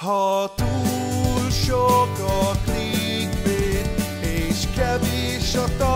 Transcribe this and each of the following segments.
Ha túl sok a clickbait, és kevés a tartalom,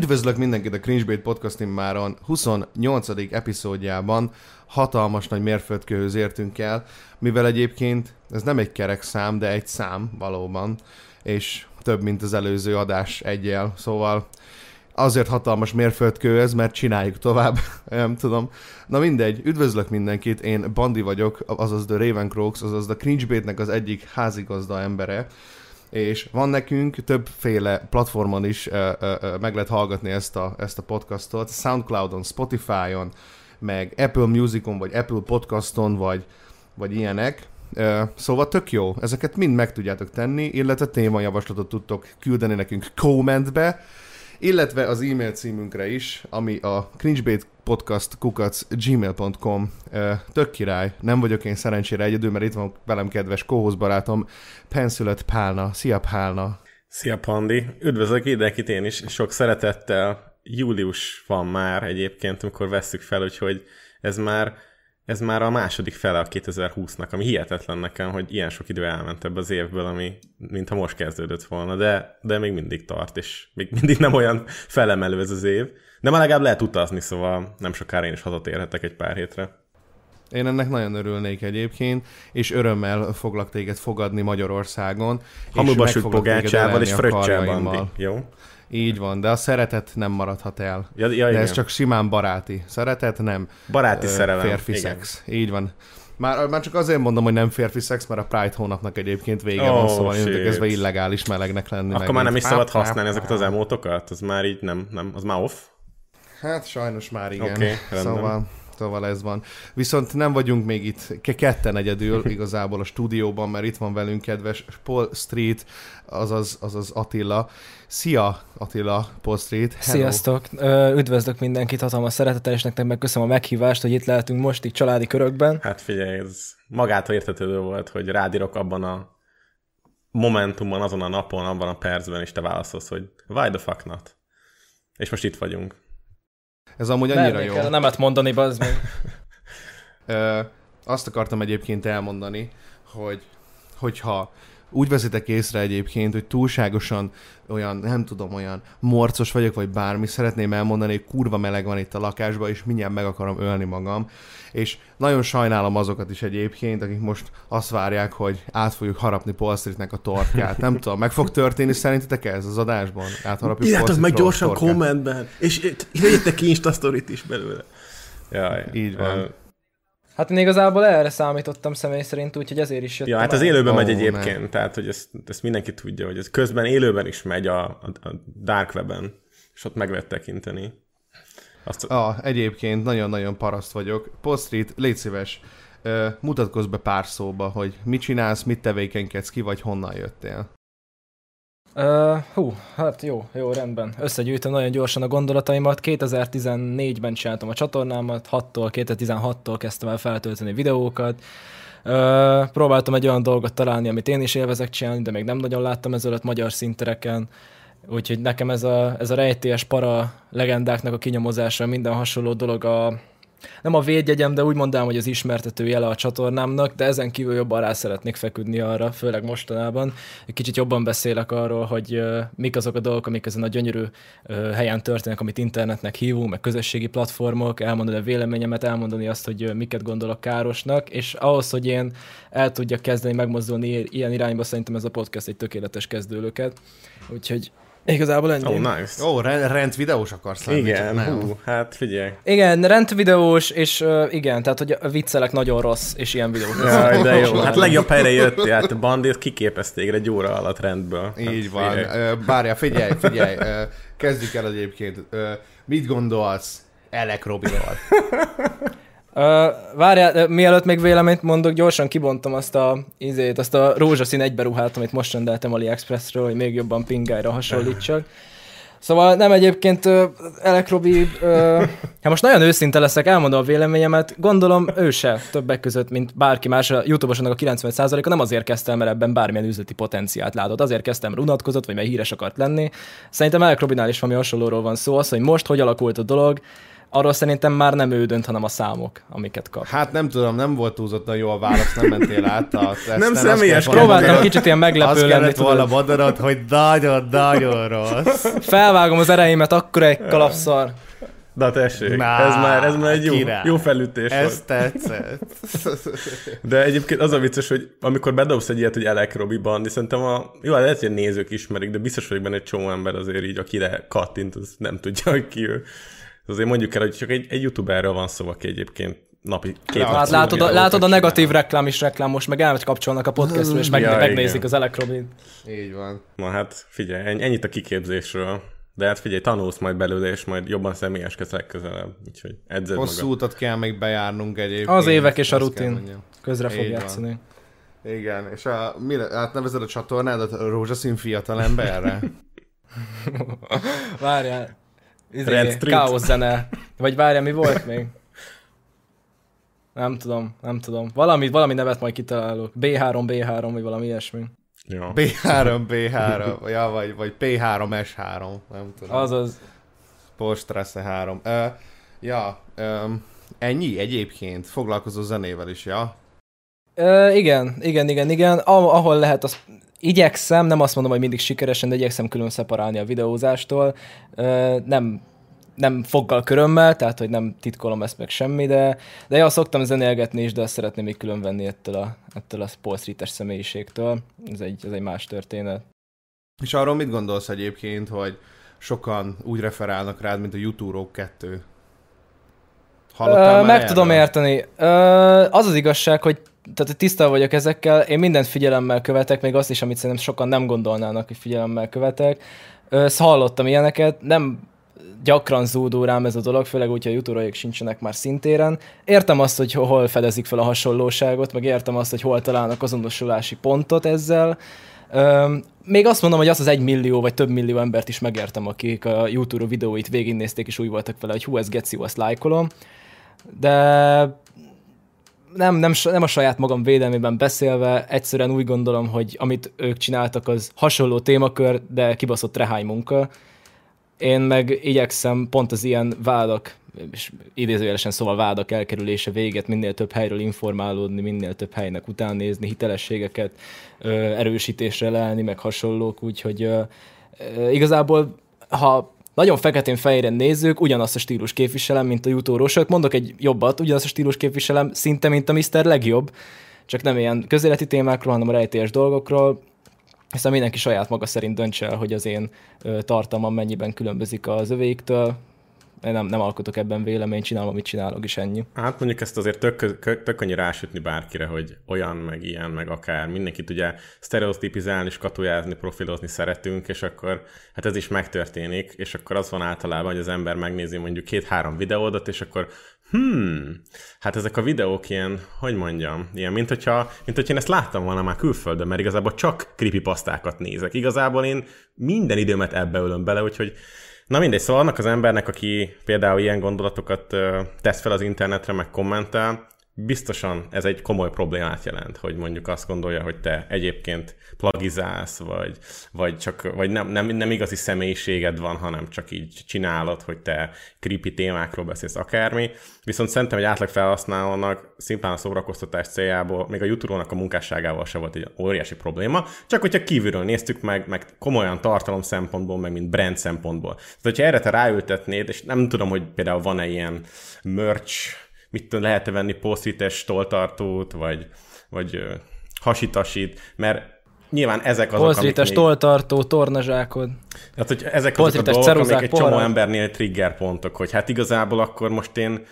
Üdvözlök mindenkit a Cringebait Podcast immáron 28. epizódjában hatalmas nagy mérföldkőhöz értünk el, mivel egyébként ez nem egy kerek szám, de egy szám valóban, és több, mint az előző adás egyel, szóval azért hatalmas mérföldkő ez, mert csináljuk tovább, nem tudom. Na mindegy, üdvözlök mindenkit, én Bandi vagyok, azaz The Ravencroaks, azaz a Cringebait-nek az egyik házigazda embere, és van nekünk többféle platformon is ö, ö, ö, meg lehet hallgatni ezt a, ezt a podcastot, Soundcloudon, Spotify-on, meg Apple Musicon, vagy Apple Podcaston, vagy, vagy ilyenek. Szóval tök jó, ezeket mind meg tudjátok tenni, illetve témajavaslatot tudtok küldeni nekünk kommentbe, illetve az e-mail címünkre is, ami a cringebaitpodcast kukac gmail.com Ö, tök király, nem vagyok én szerencsére egyedül, mert itt van velem kedves kóhoz barátom, Penszülött Pálna. Szia Pálna! Szia Pandi, üdvözlök mindenkit én is, sok szeretettel. Július van már egyébként, amikor vesszük fel, úgyhogy ez már, ez már a második fele a 2020-nak, ami hihetetlen nekem, hogy ilyen sok idő elment ebbe az évből, ami mintha most kezdődött volna, de, de még mindig tart, és még mindig nem olyan felemelő ez az év. De már legalább lehet utazni, szóval nem sokára én is hazatérhetek egy pár hétre. Én ennek nagyon örülnék egyébként, és örömmel foglak téged fogadni Magyarországon. Hamuba süt pogácsával és fröccsel. Jó? Így van, de a szeretet nem maradhat el. Ja, ja, de igen. ez csak simán baráti. Szeretet nem Baráti ö, szerelem. férfi igen. szex. Így van. Már, már csak azért mondom, hogy nem férfi szex, mert a Pride hónapnak egyébként vége Oh, van, szóval innentől kezdve illegális melegnek lenni. Akkor már nem is szabad használni ezeket az emótokat? Az már így nem, nem az már off? Hát sajnos már igen. Rendben. szóval, szóval ez van. Viszont nem vagyunk még itt ke- ketten egyedül igazából a stúdióban, mert itt van velünk kedves Paul Street, azaz, azaz Attila. Szia Attila, Paul Street. Hello. Sziasztok! Üdvözlök mindenkit, hatalmas szeretettel, és nektek meg köszönöm a meghívást, hogy itt lehetünk most így családi körökben. Hát figyelj, ez magától értetődő volt, hogy rádirok abban a momentumban, azon a napon, abban a percben, és te válaszolsz, hogy why the fuck not? És most itt vagyunk. Ez amúgy annyira Mernék jó. erre nemet mondani, bazd meg. Ö, azt akartam egyébként elmondani, hogy hogyha úgy veszitek észre egyébként, hogy túlságosan olyan, nem tudom, olyan morcos vagyok, vagy bármi, szeretném elmondani, hogy kurva meleg van itt a lakásban, és mindjárt meg akarom ölni magam. És nagyon sajnálom azokat is egyébként, akik most azt várják, hogy át fogjuk harapni Paul Streetnek a torkát. Nem tudom, meg fog történni szerintetek ez az adásban? Átharapjuk Paul Street torkát? kommentben, és írjátok ki Insta is belőle. Jaj, Így van. Ö, Hát én igazából erre számítottam személy szerint, úgyhogy ezért is jöttem Ja, hát az el. élőben Ó, megy ne. egyébként, tehát hogy ezt, ezt mindenki tudja, hogy ez közben élőben is megy a, a, a Dark Web-en, és ott meg lehet tekinteni. Azt, Ah, egyébként nagyon-nagyon paraszt vagyok. Paul Street, légy szíves, mutatkozz be pár szóba, hogy mit csinálsz, mit tevékenykedsz, ki vagy honnan jöttél. Uh, hú, hát jó, jó, rendben. Összegyűjtöm nagyon gyorsan a gondolataimat. 2014-ben csináltam a csatornámat, 6-tól, 2016-tól kezdtem el feltölteni videókat. Uh, próbáltam egy olyan dolgot találni, amit én is élvezek csinálni, de még nem nagyon láttam ezelőtt magyar szintereken. Úgyhogy nekem ez a, ez a rejtélyes para legendáknak a kinyomozása, minden hasonló dolog a, nem a védjegyem, de úgy mondanám, hogy az ismertető jele a csatornámnak, de ezen kívül jobban rá szeretnék feküdni arra, főleg mostanában. Kicsit jobban beszélek arról, hogy mik azok a dolgok, amik ezen a gyönyörű helyen történnek, amit internetnek hívunk, meg közösségi platformok, elmondani a véleményemet, elmondani azt, hogy miket gondolok károsnak, és ahhoz, hogy én el tudjak kezdeni megmozdulni ilyen irányba, szerintem ez a podcast egy tökéletes kezdőlöket. Úgyhogy igazából ennyi. oh, nice. Ó, rend, rend videós akarsz lenni, Igen, nem. hú, hát figyelj. Igen, rendvideós, és uh, igen, tehát hogy a viccelek nagyon rossz, és ilyen videók. Jaj, de jó. Hát legjobb helyre jöttél, hát a bandit kiképezték egy óra alatt rendből. Így hát, van. Bárja, figyelj, figyelj. Kezdjük el egyébként. Mit gondolsz Elek Robiról? Uh, várjál, mielőtt még véleményt mondok, gyorsan kibontom azt a, izét, azt a rózsaszín egyberuhát, amit most rendeltem AliExpressről, hogy még jobban pingájra hasonlítsak. Szóval nem egyébként uh, Elekrobi, uh, hát most nagyon őszinte leszek, elmondom a véleményemet, gondolom ő se többek között, mint bárki más, a YouTube-osnak a 90%-a nem azért kezdtem, mert ebben bármilyen üzleti potenciált látott, azért kezdtem, mert unatkozott, vagy mert híres akart lenni. Szerintem Elektrobinál is valami hasonlóról van szó, az, hogy most hogy alakult a dolog, arról szerintem már nem ő dönt, hanem a számok, amiket kap. Hát nem tudom, nem volt túlzottan jó a válasz, nem mentél át a teszten. Nem Azt személyes, Próbáltam kicsit ilyen meglepő Azt lenni, kellett volna mondanod, hogy nagyon-nagyon rossz. Felvágom az ereimet, akkor egy kalapszar. Na tessék, Na, ez már, ez már egy jó, király. jó felütés Ez volt. tetszett. De egyébként az a vicces, hogy amikor bedobsz egy ilyet, hogy Elek Robi bandi, szerintem a, jó, hát lehet, hogy a nézők ismerik, de biztos vagyok benne egy csomó ember azért így, akire kattint, az nem tudja, hogy ki ő. Azért mondjuk el, hogy csak egy, egy youtuberről van szó, aki egyébként napi két Hát arcú látod, a, látod a csinál. negatív reklám is reklám, most meg elkapcsolnak a podcastről, és meg, Ja, megnézik igen. az Elektrobit. Így van. Na hát figyelj, ennyi- ennyit a kiképzésről. De hát figyelj, tanulsz majd belőle, és majd jobban személyeskedsz legközelebb. Úgyhogy edzed Hosszú magad. utat kell még bejárnunk egyébként. Az évek és a rutin. Közre fog Így van. játszani. Igen, és a, mire, átnevezed a csatornádat a rózsaszín fiatal emberre? Várjál. Izé, káosz zene. Vagy várjál, mi volt még? Nem tudom, nem tudom. Valami, valami nevet majd kitalálok. B3, B3, vagy valami ilyesmi. Ja. B3, B3, ja, vagy, vagy P3, S3, nem tudom. Azaz. Porsche Strasse 3. Uh, ja, um, ennyi egyébként. Foglalkozó zenével is, ja? Ö, igen, igen, igen, igen. Ah- ahol lehet, az igyekszem, nem azt mondom, hogy mindig sikeresen, de igyekszem külön szeparálni a videózástól. Nem nem foggal körömmel, tehát hogy nem titkolom ezt meg semmi, de, de ja, szoktam zenélgetni is, de azt szeretném még külön venni ettől a, ettől a Paul Street-es személyiségtől. Ez egy, ez egy más történet. És arról mit gondolsz egyébként, hogy sokan úgy referálnak rád, mint a YouTube 2? Ö, meg tudom érteni. Ö, az az igazság, hogy tehát tisztában vagyok ezekkel, én mindent figyelemmel követek, még azt is, amit szerintem sokan nem gondolnának, hogy figyelemmel követek. Szóval hallottam ilyeneket, nem gyakran zúdul rám ez a dolog, főleg úgy, hogy a youtube sincsenek már szintéren. Értem azt, hogy hol fedezik fel a hasonlóságot, meg értem azt, hogy hol találnak azonosulási pontot ezzel. Öm, még azt mondom, hogy azt az egy millió vagy több millió embert is megértem, akik a YouTube videóit végignézték, és úgy voltak vele, hogy hú, ez geci, azt lájkolom. De nem, nem, nem a saját magam védelmében beszélve, egyszerűen úgy gondolom, hogy amit ők csináltak, az hasonló témakör, de kibaszott rehány munka. Én meg igyekszem pont az ilyen vádak, és idézőjelesen szóval vádak elkerülése véget, minél több helyről informálódni, minél több helynek utánnézni, hitelességeket erősítésre lelni, meg hasonlók, úgyhogy igazából, ha nagyon feketén fejére nézzük, ugyanazt a stílus képviselem, mint a jutórósok. Mondok egy jobbat, ugyanazt a stílus képviselem szinte, mint a Mr. Legjobb, csak nem ilyen közéleti témákról, hanem a rejtélyes dolgokról. Hiszen mindenki saját maga szerint döntse el, hogy az én tartalmam mennyiben különbözik az övéiktől. Nem, nem alkotok ebben véleményt, csinálom, amit csinálok, és ennyi. Hát mondjuk ezt azért tök, tök, annyi rásütni bárkire, hogy olyan, meg ilyen, meg akár mindenkit ugye sztereotípizálni, skatujázni, profilozni szeretünk, és akkor hát ez is megtörténik, és akkor az van általában, hogy az ember megnézi mondjuk két-három videódat, és akkor hmm, hát ezek a videók ilyen, hogy mondjam, ilyen, mint hogyha, mint hogyha én ezt láttam volna már külföldön, mert igazából csak creepypasztákat nézek. Igazából én minden időmet ebbe ölöm bele, úgyhogy Na mindegy, szóval annak az embernek, aki például ilyen gondolatokat tesz fel az internetre, meg kommentel, biztosan ez egy komoly problémát jelent, hogy mondjuk azt gondolja, hogy te egyébként plagizálsz, vagy, vagy, csak, vagy nem, nem, nem igazi személyiséged van, hanem csak így csinálod, hogy te creepy témákról beszélsz akármi. Viszont szerintem egy átlag felhasználónak szimplán a szórakoztatás céljából, még a YouTube-nak a munkásságával se volt egy óriási probléma, csak hogyha kívülről néztük meg, meg komolyan tartalom szempontból, meg mint brand szempontból. Tehát, hogyha erre te ráültetnéd, és nem tudom, hogy például van-e ilyen merch, mit lehet-e venni posztites toltartót, vagy, vagy hasitasit, mert nyilván ezek azok, Polszrítes, még- toltartó, tornazsákod. Hát, hogy ezek azok a dolgok, amik egy csomó poharak. embernél trigger pontok, hogy hát igazából akkor most én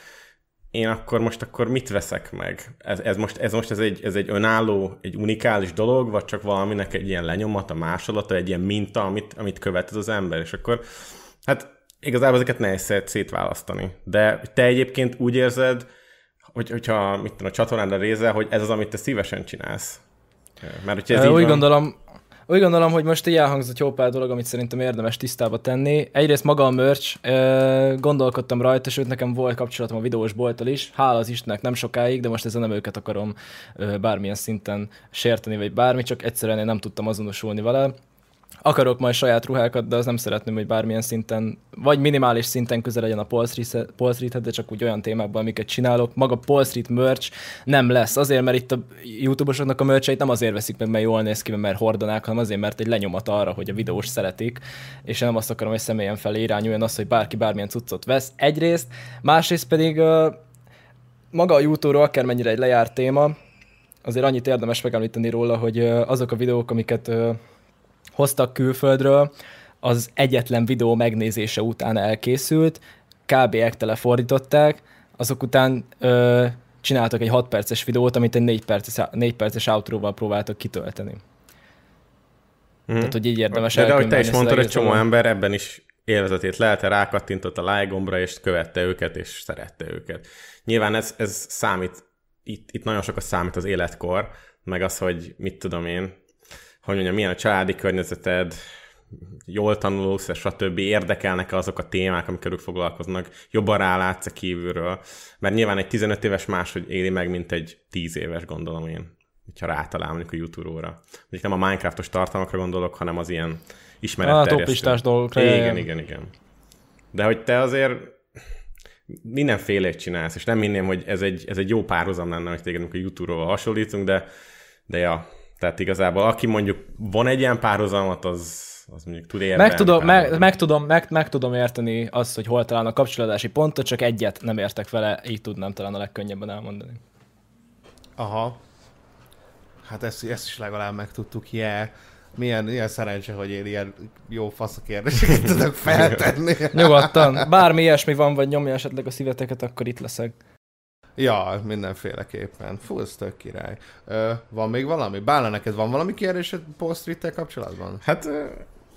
én akkor most akkor mit veszek meg? Ez, ez most, ez, most ez, egy, ez egy önálló, egy unikális dolog, vagy csak valaminek egy ilyen lenyomata, másolata, egy ilyen minta, amit, amit követ ez az ember, és akkor hát igazából ezeket nehéz szét- szétválasztani. De te egyébként úgy érzed, hogy, hogyha mit tudom, a csatornádra része, hogy ez az, amit te szívesen csinálsz. Mert hogyha ez úgy van, gondolom, úgy gondolom, hogy most így elhangzott jó pár dolog, amit szerintem érdemes tisztába tenni. Egyrészt maga a merch, gondolkodtam rajta, sőt nekem volt kapcsolatom a videós bolttal is. Hála az Istennek nem sokáig, de most ezzel nem őket akarom bármilyen szinten sérteni, vagy bármi, csak egyszerűen én nem tudtam azonosulni vele. Akarok majd saját ruhákat, de az nem szeretném, hogy bármilyen szinten, vagy minimális szinten közel legyen a Paul Street- Paul Streethez, de csak úgy olyan témákban, amiket csinálok. Maga Paul Street merch nem lesz. Azért, mert itt a YouTube-osoknak a mercheit nem azért veszik meg, mert jól néz ki, mert hordanák, hanem azért, mert egy lenyomat arra, hogy a videós szeretik, és nem azt akarom, hogy személyen felé irányuljon az, hogy bárki bármilyen cuccot vesz. Egyrészt, másrészt pedig maga a YouTube-ról akármennyire egy lejárt téma, azért annyit érdemes megemlíteni róla, hogy azok a videók, amiket hoztak külföldről, az egyetlen videó megnézése után elkészült, kb. ektele fordították, azok után ö, csináltak egy 6 perces videót, amit egy 4 perces, 4 perces outróval próbáltak kitölteni. Mhm. Tehát, hogy így érdemes de, de ahogy te is mondtad, egy csomó ember ebben is élvezetét lelte, rákattintott a like gombra, és követte őket, és szerette őket. Nyilván ez, ez számít, itt, itt nagyon sokat számít az életkor, meg az, hogy mit tudom én, hogy mondjam, milyen a családi környezeted, jól tanulsz, és stb. érdekelnek azok a témák, amikkel ők foglalkoznak, jobban rálátsz a kívülről, mert nyilván egy 15 éves máshogy éli meg, mint egy 10 éves, gondolom én, hogyha rátalál mondjuk a YouTube-ra. Mondjuk nem a Minecraftos tartalmakra gondolok, hanem az ilyen A ismeretterjesztő. toplistás dolgokra. Igen, igen. igen. De hogy te azért mindenfélét csinálsz, és nem minném, hogy ez egy, ez egy jó párhuzam lenne, hogy téged amikor YouTube-ról hasonlítunk, de, de ja, tehát igazából aki mondjuk van egy ilyen párhuzamot, az, az mondjuk tud érvelni. Meg tudom, meg, meg, tudom, meg, meg tudom érteni azt, hogy hol találnak kapcsolódási pontot, csak egyet nem értek vele, így tudnám talán a legkönnyebben elmondani. Aha. Hát ezt, ezt is legalább megtudtuk, yeah. Milyen, milyen szerencse, hogy én ilyen jó fasz kérdéseket tudok feltenni. Nyugodtan, bármi ilyesmi van, vagy nyomja esetleg a szíveteket, akkor itt leszek. Ja, mindenféleképpen. Fú, ez tök király. Ö, van még valami? Bálna, neked van valami kérdésed Paul street kapcsolatban? Hát,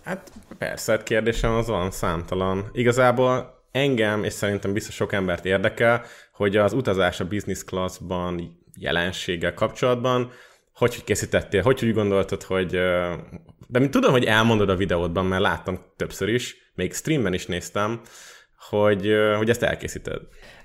hát persze, hát kérdésem az van, számtalan. Igazából engem, és szerintem biztos sok embert érdekel, hogy az utazás a business classban jelenséggel kapcsolatban, hogy, hogy készítettél, hogy úgy gondoltad, hogy... De mint tudom, hogy elmondod a videódban, mert láttam többször is, még streamben is néztem, hogy, hogy ezt elkészíted.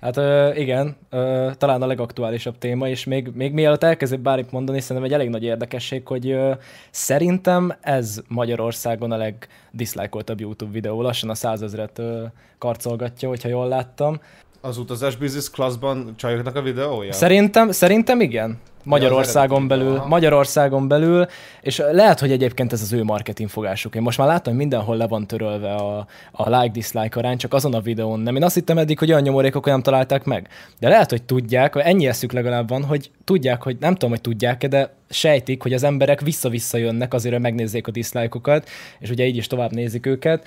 Hát ö, igen, ö, talán a legaktuálisabb téma, és még, még mielőtt elkezdek bármit mondani, szerintem egy elég nagy érdekesség, hogy ö, szerintem ez Magyarországon a legdiszlájkoltabb YouTube videó, lassan a százezret ö, karcolgatja, hogyha jól láttam. Az utazás business classban csajoknak a videója? Szerintem, szerintem igen. Magyarországon belül, aha. Magyarországon belül, és lehet, hogy egyébként ez az ő marketing fogásuk. Én most már láttam, hogy mindenhol le van törölve a, a like-dislike arány, csak azon a videón nem. Én azt hittem eddig, hogy olyan nyomorékok nem találták meg. De lehet, hogy tudják, vagy ennyi eszük legalább van, hogy tudják, hogy nem tudom, hogy tudják de sejtik, hogy az emberek vissza-vissza jönnek azért, hogy megnézzék a dislike-okat, és ugye így is tovább nézik őket.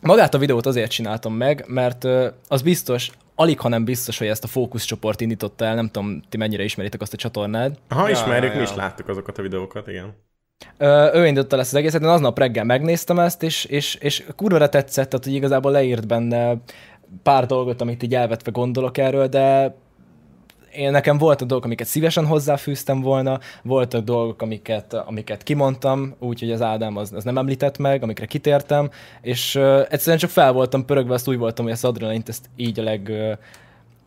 Magát a videót azért csináltam meg, mert az biztos, alig, ha nem biztos, hogy ezt a fókuszcsoport indította el, nem tudom, ti mennyire ismeritek azt a csatornád. Aha, Ja, ismerjük, ja, mi is láttuk azokat a videókat, igen. Ö, ő indította ezt az egészet, én aznap reggel megnéztem ezt, és, és, és kurva tetszett, tehát hogy igazából leírt benne pár dolgot, amit így elvetve gondolok erről, de én nekem voltak dolgok, amiket szívesen hozzáfűztem volna, voltak dolgok, amiket, amiket kimondtam, úgyhogy az Ádám az, az nem említett meg, amikre kitértem, és uh, egyszerűen csak fel voltam pörögve, azt úgy voltam, hogy ezt adrenalint ezt így a leg, uh,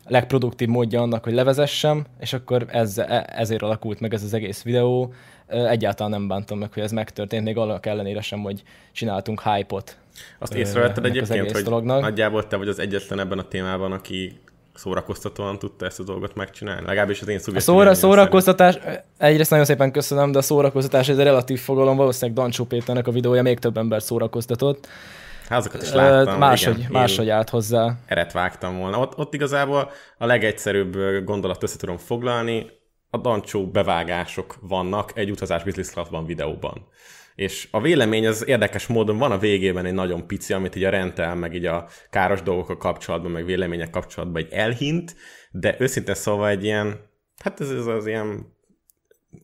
legproduktív módja annak, hogy levezessem, és akkor ez, e- ezért alakult meg ez az egész videó. Ö, Egyáltalán nem bántam meg, hogy ez megtörtént, még annak ellenére sem, hogy csináltunk hype-ot. Azt észrevetted az egyébként, hogy dolognak. nagyjából te vagy az egyetlen ebben a témában, aki szórakoztatóan tudta ezt a dolgot megcsinálni. Legalábbis az én A szóra, szórakoztatás, egyrészt nagyon szépen köszönöm, de a szórakoztatás egy relatív fogalom, valószínűleg Dancsó Péternek a videója még több ember szórakoztatott. szerint. Azokat is láttam. Máshogy, igen. máshogy állt hozzá. eret vágtam volna. Ott, ott igazából a legegyszerűbb gondolat össze tudom foglalni, a dancsó bevágások vannak egy utazás business classban videóban. És a vélemény az érdekes módon van a végében egy nagyon pici, amit így a rentel, meg így a káros dolgokkal kapcsolatban, meg vélemények kapcsolatban egy elhint, de őszintén szólva egy ilyen, hát ez, ez az ilyen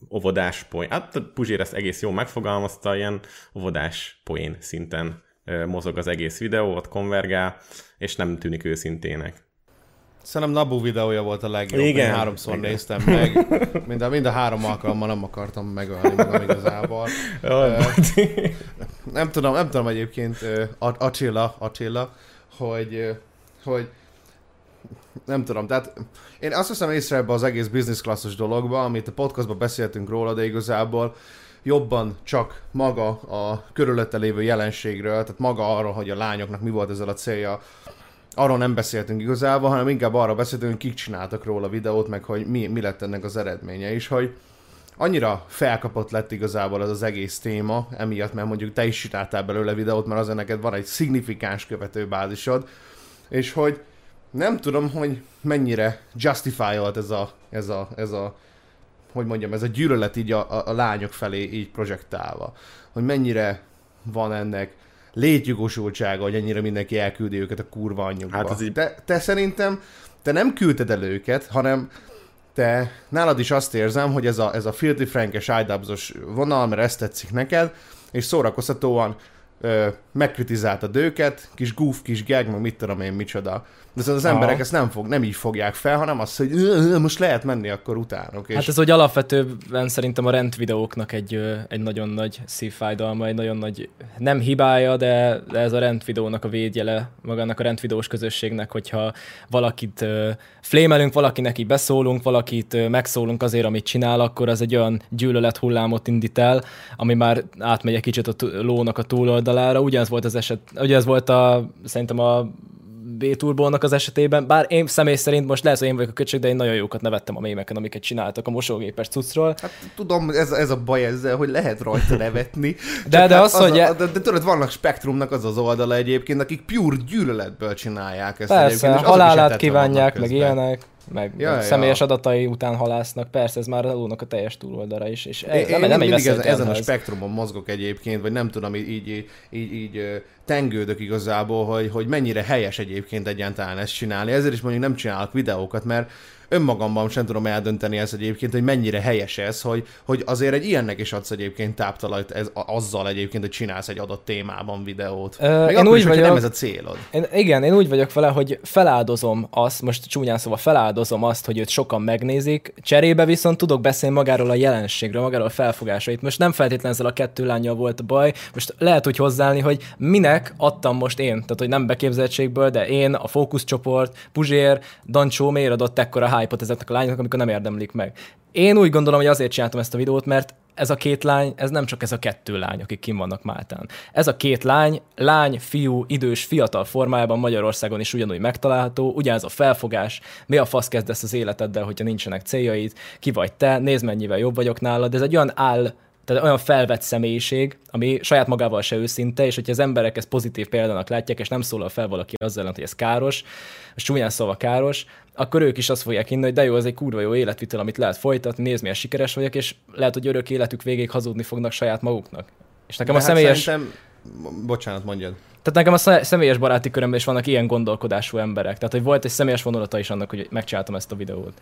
óvodás poén. Hát Puzsér ezt egész jól megfogalmazta, ilyen óvodás poén szinten mozog az egész videó, ott konvergál, és nem tűnik őszintének. Szerintem Nabu videója volt a legjobb. Igen, Én háromszor igen. néztem meg. Mind a, mind a három alkalommal nem akartam megölni magam igazából. Ö, nem tudom, nem tudom egyébként A- Attila, Attila, hogy, ö, hogy nem tudom, tehát én azt hiszem észre ebbe az egész business classos dologba, amit a podcastban beszéltünk róla, de igazából jobban csak maga a körülötte lévő jelenségről, tehát maga arról, hogy a lányoknak mi volt ezzel a célja, arról nem beszéltünk igazából, hanem inkább arra beszéltünk, hogy kik csináltak róla videót, meg hogy mi, mi lett ennek az eredménye, és hogy annyira felkapott lett igazából ez az egész téma, emiatt, mert mondjuk te is csináltál belőle videót, mert azért neked van egy szignifikáns követőbázisod, és hogy nem tudom, hogy mennyire justified ez a, ez a, ez a hogy mondjam, ez a gyűlölet így a, a, a lányok felé így projektálva. Hogy mennyire van ennek létjogosultsága, hogy ennyire mindenki elküldi őket a kurva anyjukba. Hát ez így- te, te szerintem, te nem küldted el őket, hanem te, nálad is azt érzem, hogy ez a, ez a filthy frankes idubs vonal, mert ezt tetszik neked, és szórakoztatóan ö, megkritizáltad őket, kis goof, kis gag, meg mit tudom én micsoda. De az Aha. emberek ezt nem, fog, nem így fogják fel, hanem azt, hogy "Ö, ö, most lehet menni akkor utánok. És Hát ez úgy alapvetően szerintem a rent videóknak egy, egy nagyon nagy szívfájdalma, egy nagyon nagy, nem hibája, de, de ez a rent videónak a védjele magának a rent videós közösségnek, hogyha valakit flémelünk, valakinek így beszólunk, valakit megszólunk azért, amit csinál, akkor az egy olyan gyűlölet hullámot indít el, ami már átmegy egy kicsit a lónak a túloldalára. Ugyanez volt az eset, ugyanez volt a, szerintem a B-Turbónak az esetében, bár én személy szerint most lehet, hogy én vagyok a köcsög, de én nagyon jókat nevettem a mémeken, amiket csináltak a mosógépes cuccról. Hát tudom, ez, ez a baj ezzel, hogy lehet rajta nevetni. De- de hát az, hogy- A, de, de, tudod, vannak spektrumnak az az oldala egyébként, akik pure gyűlöletből csinálják ezt Persze, halálát kívánják, meg ilyenek, meg Ja, ja, ja. személyes adatai után halásznak, persze, ez már alulnak a teljes túloldalra is, és Én, ez, én nem, nem egy mindig ezen, ezen a spektrumon mozgok egyébként, vagy nem tudom, így, így, így, így tengődök igazából, hogy, hogy mennyire helyes egyébként egyáltalán ezt csinálni. Ezért is mondjuk nem csinálok videókat, mert önmagamban sem tudom eldönteni ezt egyébként, hogy mennyire helyes ez, hogy, hogy azért egy ilyennek is adsz egyébként táptalajt ez, azzal egyébként, hogy csinálsz egy adott témában videót. Ö, Még én úgy is, vagyok- nem ez a célod. Én, igen, én úgy vagyok vele, hogy feláldozom azt, most csúnyán szóval feláldozom azt, hogy őt sokan megnézik, cserébe viszont tudok beszélni magáról a jelenségről, magáról a felfogásait. Most nem feltétlenül ezzel a kettő lányjal volt a baj, most lehet úgy hozzáállni, hogy minek adtam most én, tehát hogy nem beképzeltségből, de én, a fókuszcsoport, Puzsér, Dancsó miért adott ekkora hype-ot ezeknek a lányoknak, amikor nem érdemlik meg. Én úgy gondolom, hogy azért csináltam ezt a videót, mert ez a két lány, ez nem csak ez a kettő lány, akik kim vannak Máltán. Ez a két lány, lány, fiú, idős, fiatal formájában Magyarországon is ugyanúgy megtalálható, ugyanez a felfogás, mi a fasz kezdesz az életeddel, hogyha nincsenek céljaid, ki vagy te, nézd mennyivel jobb vagyok nálad, ez egy olyan áll, tehát olyan felvett személyiség, ami saját magával se őszinte, és hogyha az emberek ezt pozitív példának látják, és nem szólal fel valaki azzal ellen, hogy ez káros, és csúnyán szóval káros, akkor ők is azt fogják hinni, hogy de jó, ez egy kurva jó életvitel, amit lehet folytatni, nézd milyen sikeres vagyok, és lehet, hogy örök életük végéig hazudni fognak saját maguknak. És nekem De a személyes, Szerintem... Bocsánat, mondjad. tehát nekem a sze- személyes baráti körömben is vannak ilyen gondolkodású emberek. Tehát, hogy volt egy személyes vonulata is annak, hogy megcsináltam ezt a videót.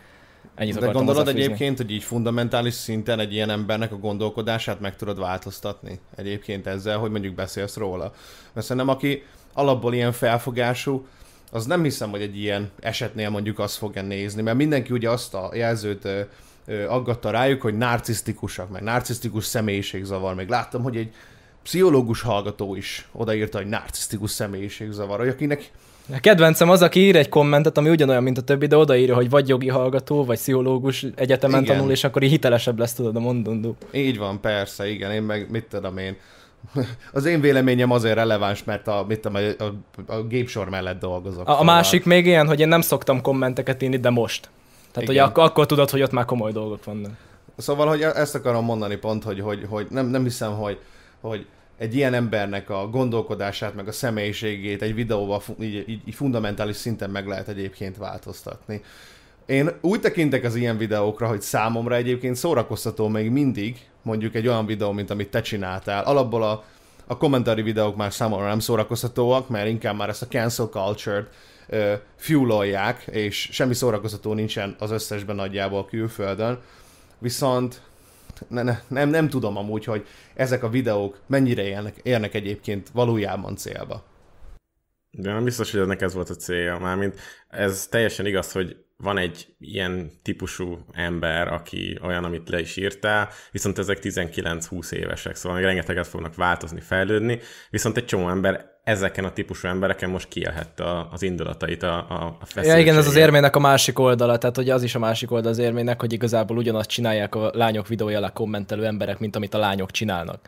Ennyit De gondolod egyébként, hogy így fundamentális szinten egy ilyen embernek a gondolkodását meg tudod változtatni egyébként ezzel, hogy mondjuk beszélsz róla? Mert szerintem aki alapból ilyen felfogású, az nem hiszem, hogy egy ilyen esetnél mondjuk azt fogja nézni, mert mindenki ugye azt a jelzőt ö, ö, aggatta rájuk, hogy narcisztikusak, meg narcisztikus személyiségzavar. Még láttam, hogy egy pszichológus hallgató is odaírta, hogy narcisztikus személyiségzavar, hogy akinek A kedvencem az, aki ír egy kommentet, ami ugyanolyan, mint a többi, de odaírja, hogy vagy jogi hallgató, vagy pszichológus egyetemen Igen. tanul, és akkor így hitelesebb lesz, tudod, a mondandó. Így van, persze, igen, én meg mit tudom én. Az én véleményem azért releváns, mert a, mit tudom, a, a, a gépsor mellett dolgozok. A, a szóval- másik még ilyen, hogy én nem szoktam kommenteket írni, de most. Tehát, hogy Igen. ak- akkor tudod, hogy ott már komoly dolgok vannak. Szóval, hogy ezt akarom mondani pont, hogy, hogy, hogy nem, nem hiszem, hogy, hogy egy ilyen embernek a gondolkodását, meg a személyiségét egy videóval így, így, így fundamentális szinten meg lehet egyébként változtatni. Én úgy tekintek az ilyen videókra, hogy számomra egyébként szórakoztató még mindig, mondjuk egy olyan videó, mint amit te csináltál. Alapból a, a kommentári videók már számomra nem szórakoztatóak, mert inkább már ezt a cancel culture-t ö, és semmi szórakoztató nincsen az összesben nagyjából külföldön. Viszont ne, ne, nem, nem tudom amúgy, hogy ezek a videók mennyire érnek, érnek egyébként valójában célba. De nem biztos, hogy ennek ez volt a célja. Mármint ez teljesen igaz, hogy van egy ilyen típusú ember, aki olyan, amit le is írtál, viszont ezek 19-20 évesek, szóval még rengeteget fognak változni, fejlődni, viszont egy csomó ember ezeken a típusú embereken most kielhette az indulatait, a, a, a Ja, igen, ez az érmének a másik oldala, tehát hogy az is a másik oldal az érmének, hogy igazából ugyanazt csinálják a lányok videója alá kommentelő emberek, mint amit a lányok csinálnak.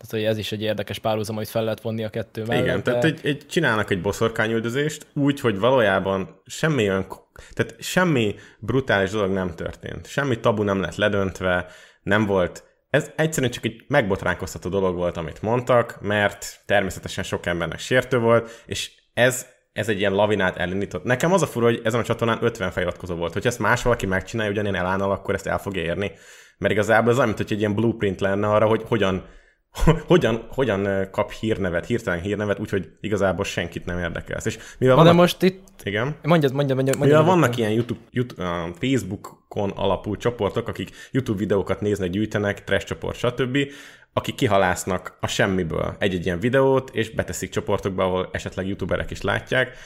Tehát, hogy ez is egy érdekes párhuzam, amit fel lehet vonni a kettő mellett. Igen, tehát egy, egy, csinálnak egy boszorkányüldözést úgy, hogy valójában semmi olyan, tehát semmi brutális dolog nem történt. Semmi tabu nem lett ledöntve, nem volt ez egyszerűen csak egy megbotránkoztató dolog volt, amit mondtak, mert természetesen sok embernek sértő volt, és ez, ez egy ilyen lavinát elindított. Nekem az a fura, hogy ezen a csatornán 50 feliratkozó volt. Hogyha ezt más valaki megcsinálja, ugyanilyen elánnal, akkor ezt el fogja érni. Mert igazából ez olyan, mint hogy egy ilyen blueprint lenne arra, hogy hogyan hogyan, hogyan kap hírnevet, hirtelen hírnevet, úgyhogy igazából senkit nem érdekel. És mivel vannak, de most itt... Igen. Mondjad, mondjad, mondjad. mondjad mivel vannak ilyen YouTube, YouTube, uh, Facebookon alapú csoportok, akik YouTube videókat néznek, gyűjtenek, trash csoport, stb., akik kihalásznak a semmiből egy-egy ilyen videót, és beteszik csoportokba, ahol esetleg youtuberek is látják,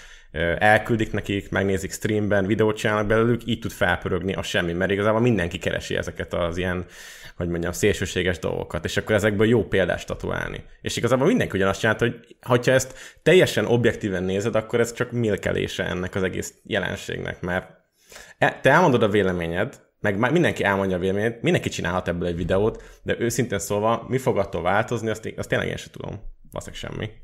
elküldik nekik, megnézik streamben, videót csinálnak belőlük, így tud felpörögni a semmi, mert igazából mindenki keresi ezeket az ilyen hogy mondjam, szélsőséges dolgokat, és akkor ezekből jó példást tatuálni. És igazából mindenki ugyanazt csinált, hogy ha ezt teljesen objektíven nézed, akkor ez csak milkelése ennek az egész jelenségnek, mert e, te elmondod a véleményed, meg mindenki elmondja a véleményét, mindenki csinálhat ebből egy videót, de őszintén szólva, mi fog attól változni, azt, azt tényleg én sem tudom. Valószínűleg semmi.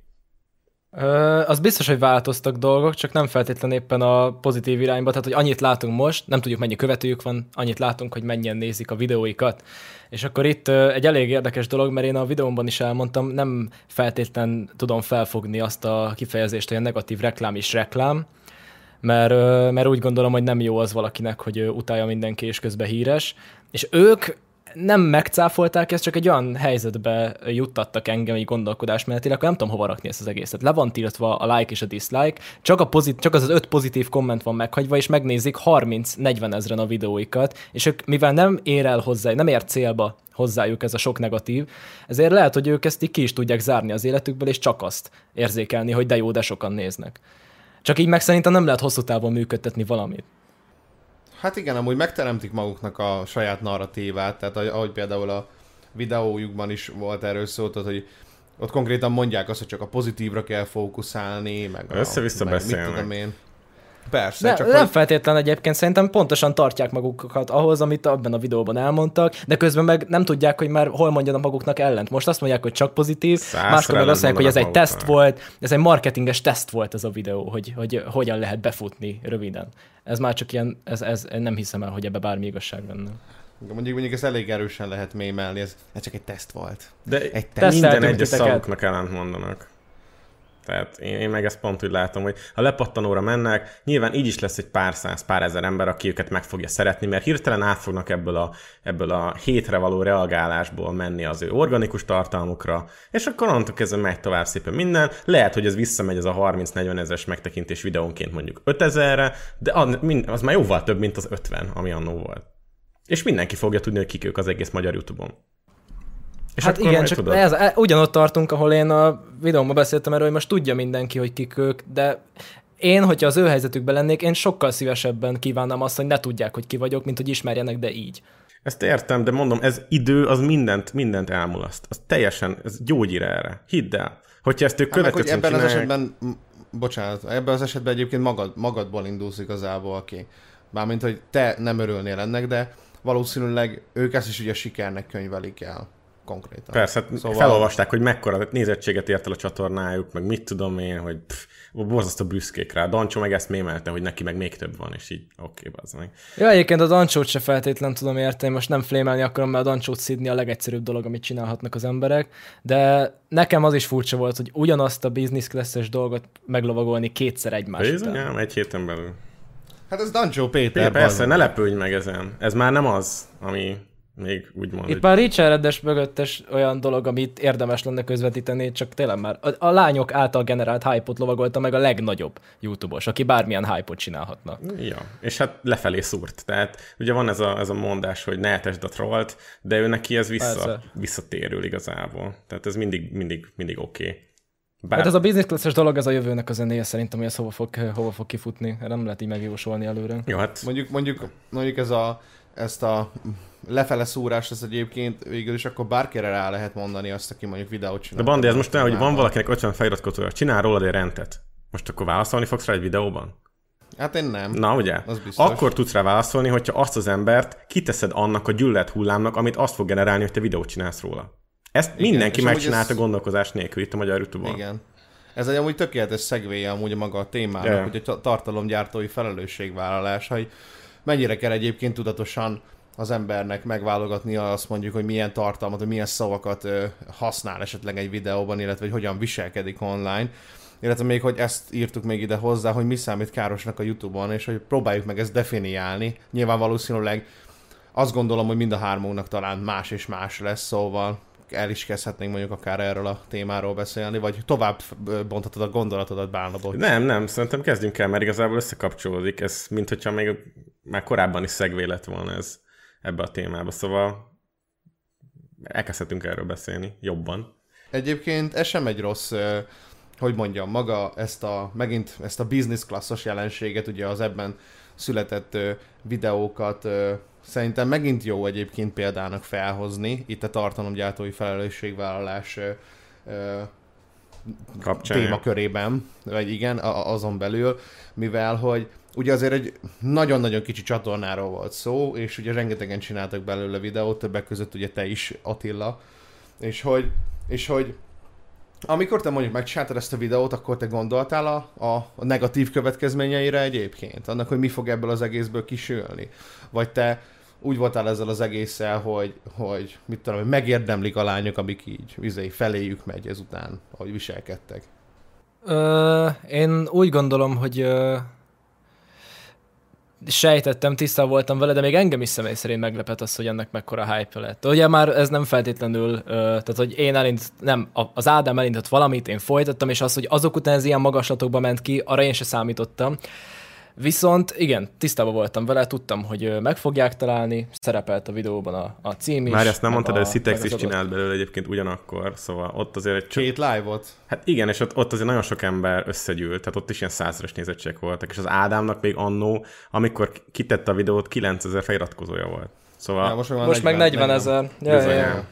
Ö, az biztos, hogy változtak dolgok, csak nem feltétlenül éppen a pozitív irányba, tehát hogy annyit látunk most, nem tudjuk mennyi követőjük van, annyit látunk, hogy mennyien nézik a videóikat. És akkor itt ö, egy elég érdekes dolog, mert én a videómban is elmondtam, nem feltétlenül tudom felfogni azt a kifejezést, hogy a negatív reklám is reklám, mert, ö, mert úgy gondolom, hogy nem jó az valakinek, hogy utálja mindenki és közben híres. És ők nem megcáfolták, ezt csak egy olyan helyzetbe juttattak engem egy gondolkodásmenetileg, akkor nem tudom hova rakni ezt az egészet. Le van tiltva a like és a dislike, csak, a pozit- csak az az öt pozitív komment van meghagyva, és megnézik 30-40 ezeren a videóikat, és ők, mivel nem ér el hozzá, nem ér célba hozzájuk ez a sok negatív, ezért lehet, hogy ők ezt így ki is tudják zárni az életükből, és csak azt érzékelni, hogy de jó, de sokan néznek. Csak így meg szerintem nem lehet hosszú távon működtetni valamit. Hát igen, amúgy megteremtik maguknak a saját narratívát, tehát ahogy például a videójukban is volt erről szó, tehát, hogy ott konkrétan mondják azt, hogy csak a pozitívra kell fókuszálni, meg Össze-vissza meg beszélnek. Mit tudom én. Persze, de, csak nem hogy... feltétlen egyébként, szerintem pontosan tartják magukat ahhoz, amit abban a videóban elmondtak, de közben meg nem tudják, hogy már hol mondjanak maguknak ellent. Most azt mondják, hogy csak pozitív, máskor meg azt mondják, hogy ez egy teszt volt, ez egy marketinges teszt volt ez a videó, hogy, hogy hogyan lehet befutni röviden. Ez már csak ilyen, ez, ez nem hiszem el, hogy ebbe bármi igazság lenne. Mondjuk, mondjuk ezt elég erősen lehet mémelni, ez, ez csak egy teszt volt. De egy teszt. minden egyes szavuknak ellent mondanak. Tehát én, én meg ezt pont úgy látom, hogy ha lepattanóra mennek, nyilván így is lesz egy pár száz, pár ezer ember, aki őket meg fogja szeretni, mert hirtelen át fognak ebből a, ebből a hétre való reagálásból menni az ő organikus tartalmukra, és akkor onnantól kezdve megy tovább szépen minden. Lehet, hogy ez visszamegy ez a 30-40 ezeres megtekintés videónként mondjuk 5000-re, de az, az már jóval több, mint az 50, ami annó volt. És mindenki fogja tudni, hogy kik ők az egész magyar YouTube-on. És hát igen, csak tudod? ez, e, ugyanott tartunk, ahol én a videómban beszéltem erről, hogy most tudja mindenki, hogy kik ők, de én, hogyha az ő helyzetükben lennék, én sokkal szívesebben kívánnám azt, hogy ne tudják, hogy ki vagyok, mint hogy ismerjenek, de így. Ezt értem, de mondom, ez idő, az mindent, mindent elmulaszt. Az teljesen, ez gyógyír erre. Hidd el. Hogyha ezt ők hát, hogy ebben csinálják... az esetben, bocsánat, ebben az esetben egyébként magad, magadból indulsz igazából ki. Mármint, hogy te nem örülnél ennek, de valószínűleg ők ezt is ugye sikernek könyvelik el konkrétan. Persze, hát szóval... felolvasták, hogy mekkora nézettséget ért el a csatornájuk, meg mit tudom én, hogy pff, borzasztó büszkék rá. Dancsó meg ezt mémelte, hogy neki meg még több van, és így oké, okay, az meg. Ja, egyébként a Dancsót se feltétlen tudom érteni, most nem flémelni akarom, mert a Dancsót szidni a legegyszerűbb dolog, amit csinálhatnak az emberek, de nekem az is furcsa volt, hogy ugyanazt a business class dolgot meglovagolni kétszer egymás Bizonyám, egy héten belül. Hát ez Dancsó Péter. Persze, ne lepődj meg ezen. Ez már nem az, ami még úgymond. Itt hogy... már Richard mögöttes olyan dolog, amit érdemes lenne közvetíteni, csak tényleg már a, a lányok által generált hype-ot lovagolta meg a legnagyobb YouTube-os, aki bármilyen hype-ot csinálhatna. Ja, és hát lefelé szúrt. Tehát ugye van ez a, ez a mondás, hogy ne etesd a trollt, de ő neki ez vissza, visszatérül igazából. Tehát ez mindig, mindig, mindig oké. Okay. Bár... Hát ez a business class dolog, ez a jövőnek a zenéje szerintem, hogy ez hova fog, hova fog kifutni. Nem lehet így megjósolni előre. Jó, hát... Mondjuk, mondjuk, mondjuk ez a, ezt a lefele szúrás ez egyébként végül is akkor bárkire rá lehet mondani azt, aki mondjuk videót csinál. De Bandi, ez most olyan, hogy van valakinek 50 feliratkozója, csinál rólad egy rendet. Most akkor válaszolni fogsz rá egy videóban? Hát én nem. Na ugye? Az biztos. Akkor tudsz rá válaszolni, hogyha azt az embert kiteszed annak a gyüllett hullámnak, amit azt fog generálni, hogy te videót csinálsz róla. Ezt Igen, mindenki megcsinálta ez... gondolkozás nélkül itt a magyar youtube Igen. Ez egy amúgy tökéletes szegvéje amúgy maga a témának, yeah. hogy a tartalomgyártói felelősségvállalás, hogy mennyire kell egyébként tudatosan az embernek megválogatni azt mondjuk, hogy milyen tartalmat, hogy milyen szavakat használ esetleg egy videóban, illetve hogy hogyan viselkedik online. Illetve még, hogy ezt írtuk még ide hozzá, hogy mi számít károsnak a Youtube-on, és hogy próbáljuk meg ezt definiálni. Nyilván valószínűleg azt gondolom, hogy mind a hármunknak talán más és más lesz, szóval el is kezdhetnénk mondjuk akár erről a témáról beszélni, vagy tovább bonthatod a gondolatodat, Bálna Nem, nem, szerintem kezdjünk el, mert igazából összekapcsolódik. Ez, mint hogyha még már korábban is szegvé lett volna ez ebbe a témába, szóval elkezdhetünk erről beszélni jobban. Egyébként ez sem egy rossz, hogy mondjam, maga ezt a, megint ezt a business klasszos jelenséget, ugye az ebben született videókat szerintem megint jó egyébként példának felhozni, itt a tartalomgyártói felelősségvállalás Kapcsán. témakörében, vagy igen, azon belül, mivel hogy ugye azért egy nagyon-nagyon kicsi csatornáról volt szó, és ugye rengetegen csináltak belőle videót, többek között ugye te is, Attila, és hogy, és hogy amikor te mondjuk megcsináltad ezt a videót, akkor te gondoltál a, a, negatív következményeire egyébként? Annak, hogy mi fog ebből az egészből kisülni? Vagy te úgy voltál ezzel az egésszel, hogy, hogy mit tudom, hogy megérdemlik a lányok, amik így vizei feléjük megy ezután, ahogy viselkedtek? Ö, én úgy gondolom, hogy ö, sejtettem, tisztá voltam vele, de még engem is személy szerint meglepett az, hogy ennek mekkora hype lett. Ugye már ez nem feltétlenül, tehát hogy én elint, nem, az Ádám elindított valamit, én folytattam, és az, hogy azok után ez ilyen magaslatokba ment ki, arra én se számítottam. Viszont igen, tisztában voltam vele, tudtam, hogy meg fogják találni, szerepelt a videóban a, a cím is. Már ezt nem mondtad, hogy a Citex is csinált belőle egyébként ugyanakkor, szóval ott azért egy... Két live-ot? Hát igen, és ott, ott azért nagyon sok ember összegyűlt, tehát ott is ilyen százszeres nézettségek voltak, és az Ádámnak még annó, amikor kitette a videót, 9000 feliratkozója volt. Szóval... Ja, most, most 40, meg 40 ezer. Ja, ja, ja.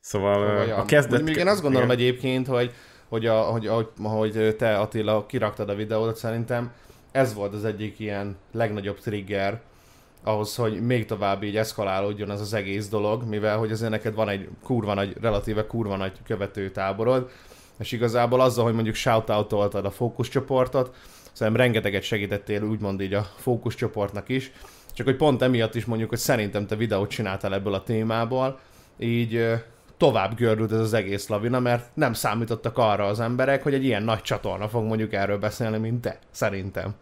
Szóval, szóval ja. a kezdet... Még én azt gondolom igen. egyébként, hogy hogy, a, hogy, ahogy, ahogy te Attila kiraktad a videót, szerintem ez volt az egyik ilyen legnagyobb trigger ahhoz, hogy még tovább így eszkalálódjon ez az egész dolog, mivel hogy azért neked van egy kurva nagy, relatíve kurva nagy követő táborod, és igazából azzal, hogy mondjuk shoutoutoltad a fókuszcsoportot, szerintem rengeteget segítettél úgymond így a fókuszcsoportnak is, csak hogy pont emiatt is mondjuk, hogy szerintem te videót csináltál ebből a témából, így tovább gördült ez az egész lavina, mert nem számítottak arra az emberek, hogy egy ilyen nagy csatorna fog mondjuk erről beszélni, mint te, szerintem.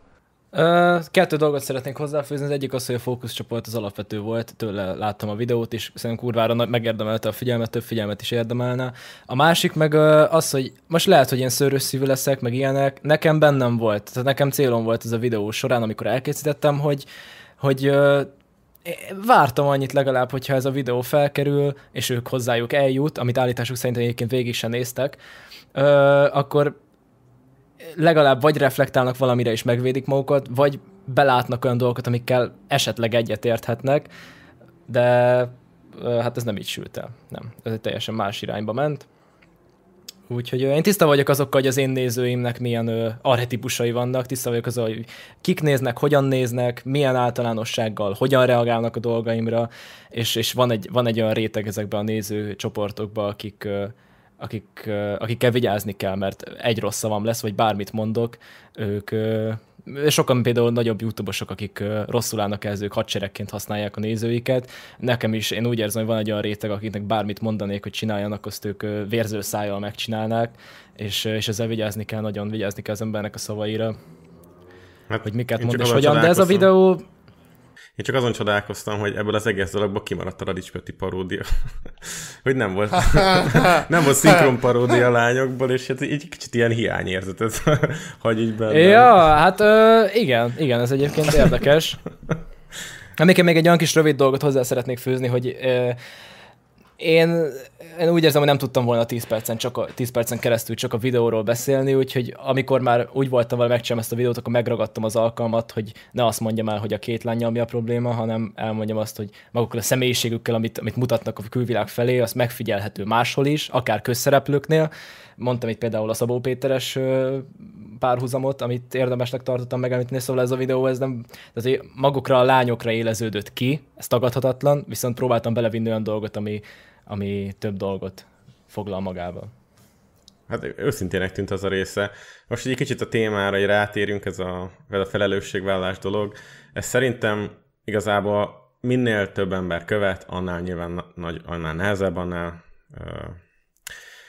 Uh, kettő dolgot szeretnék hozzáfűzni. Az egyik az, hogy a fókuszcsoport az alapvető volt, tőle láttam a videót, és szerintem kurvára megérdemelte a figyelmet, több figyelmet is érdemelne. A másik meg az, hogy most lehet, hogy én szőrös szívű leszek, meg ilyenek, nekem bennem volt, tehát nekem célom volt ez a videó során, amikor elkészítettem, hogy, hogy vártam annyit legalább, hogyha ez a videó felkerül, és ők hozzájuk eljut, amit állításuk szerint egyébként végig sem néztek, ö, akkor legalább vagy reflektálnak valamire és megvédik magukat, vagy belátnak olyan dolgokat, amikkel esetleg egyetérthetnek, de ö, hát ez nem így sült el. Nem. Ez egy teljesen más irányba ment. Úgyhogy én tiszta vagyok azokkal, hogy az én nézőimnek milyen arhetipusai vannak, tiszta vagyok azzal, hogy kik néznek, hogyan néznek, milyen általánossággal, hogyan reagálnak a dolgaimra, és, és van, egy, van egy olyan réteg ezekben a néző csoportokban, akik, ö, akik, ö, akikkel vigyázni kell, mert egy rossz szavam lesz, vagy bármit mondok, ők, sokan például nagyobb youtubosok, akik rosszul állnak ehhez, ők hadseregként használják a nézőiket. Nekem is, én úgy érzem, hogy van egy olyan réteg, akiknek bármit mondanék, hogy csináljanak, azt ők vérző szájjal megcsinálnák, és, és ezzel vigyázni kell, nagyon vigyázni kell az embernek a szavaira. Hát, hogy miket mond és hogyan, de ez a videó én csak azon csodálkoztam, hogy ebből az egész dologból kimaradt a Radics Peti paródia. hogy nem volt, nem volt szinkron paródia lányokból, és hát így kicsit ilyen hiányérzetet hagy így benne. Ja, hát ö, igen, igen, ez egyébként érdekes. Amiket még egy olyan kis rövid dolgot hozzá szeretnék főzni, hogy ö, én, én úgy érzem, hogy nem tudtam volna 10 percen, csak a, 10 percen keresztül csak a videóról beszélni, úgyhogy amikor már úgy voltam vele megcsinálom ezt a videót, akkor megragadtam az alkalmat, hogy ne azt mondjam el, hogy a két lánya mi a probléma, hanem elmondjam azt, hogy magukkal a személyiségükkel, amit, amit mutatnak a külvilág felé, az megfigyelhető máshol is, akár közszereplőknél. Mondtam itt például a Szabó Péteres párhuzamot, amit érdemesnek tartottam megemlíteni, szóval ez a videó ez nem, azért magukra a lányokra éleződött ki, ez tagadhatatlan, viszont próbáltam belevinni olyan dolgot, ami, ami több dolgot foglal magába. Hát őszintének tűnt az a része. Most egy kicsit a témára, hogy rátérjünk, ez a, ez a felelősségvállás dolog. Ez szerintem igazából minél több ember követ, annál nyilván nagy, annál nehezebb, annál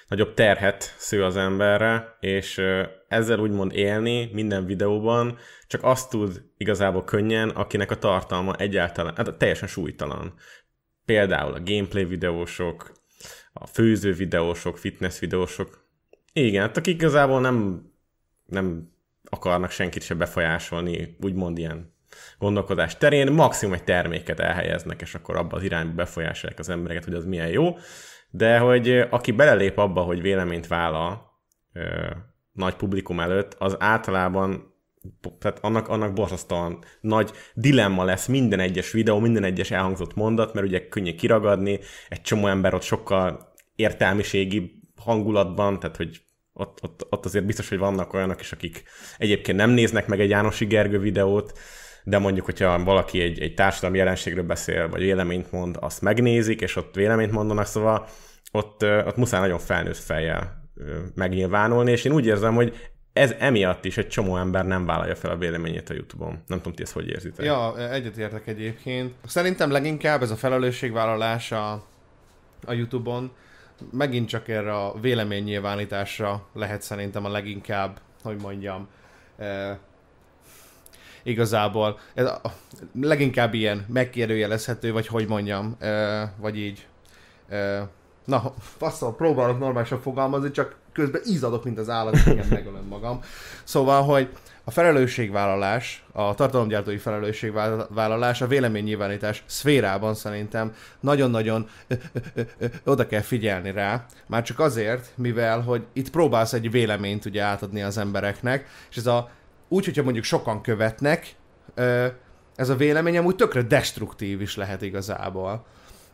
nagyobb terhet sző az emberre, és ezzel úgymond élni minden videóban csak azt tud igazából könnyen, akinek a tartalma egyáltalán, hát teljesen súlytalan. Például a gameplay videósok, a főző videósok, fitness videósok. Igen, hát akik igazából nem, nem akarnak senkit se befolyásolni, úgymond ilyen gondolkodás terén, maximum egy terméket elhelyeznek, és akkor abban az irányba befolyásolják az embereket, hogy az milyen jó de hogy aki belelép abba, hogy véleményt vállal ö, nagy publikum előtt, az általában tehát annak, annak borzasztóan nagy dilemma lesz minden egyes videó, minden egyes elhangzott mondat, mert ugye könnyű kiragadni, egy csomó ember ott sokkal értelmiségi hangulatban, tehát hogy ott, ott, ott azért biztos, hogy vannak olyanok is, akik egyébként nem néznek meg egy Jánosi Gergő videót, de mondjuk, hogyha valaki egy, egy társadalmi jelenségről beszél, vagy véleményt mond, azt megnézik, és ott véleményt mondanak, szóval ott, ott muszáj nagyon felnőtt fejjel megnyilvánulni, és én úgy érzem, hogy ez emiatt is egy csomó ember nem vállalja fel a véleményét a YouTube-on. Nem tudom, ti ezt hogy érzitek. Ja, egyetértek egyébként. Szerintem leginkább ez a felelősségvállalás a, a YouTube-on megint csak erre a véleménynyilvánításra lehet szerintem a leginkább, hogy mondjam, igazából ez a, leginkább ilyen megkérdőjelezhető, vagy hogy mondjam, e, vagy így. E, na, faszol, próbálok normálisan fogalmazni, csak közben ízadok, mint az állat, igen, megölöm magam. Szóval, hogy a felelősségvállalás, a tartalomgyártói felelősségvállalás, a véleménynyilvánítás szférában szerintem nagyon-nagyon oda kell figyelni rá, már csak azért, mivel, hogy itt próbálsz egy véleményt ugye átadni az embereknek, és ez a úgy, hogyha mondjuk sokan követnek, ez a véleményem úgy tökre destruktív is lehet igazából.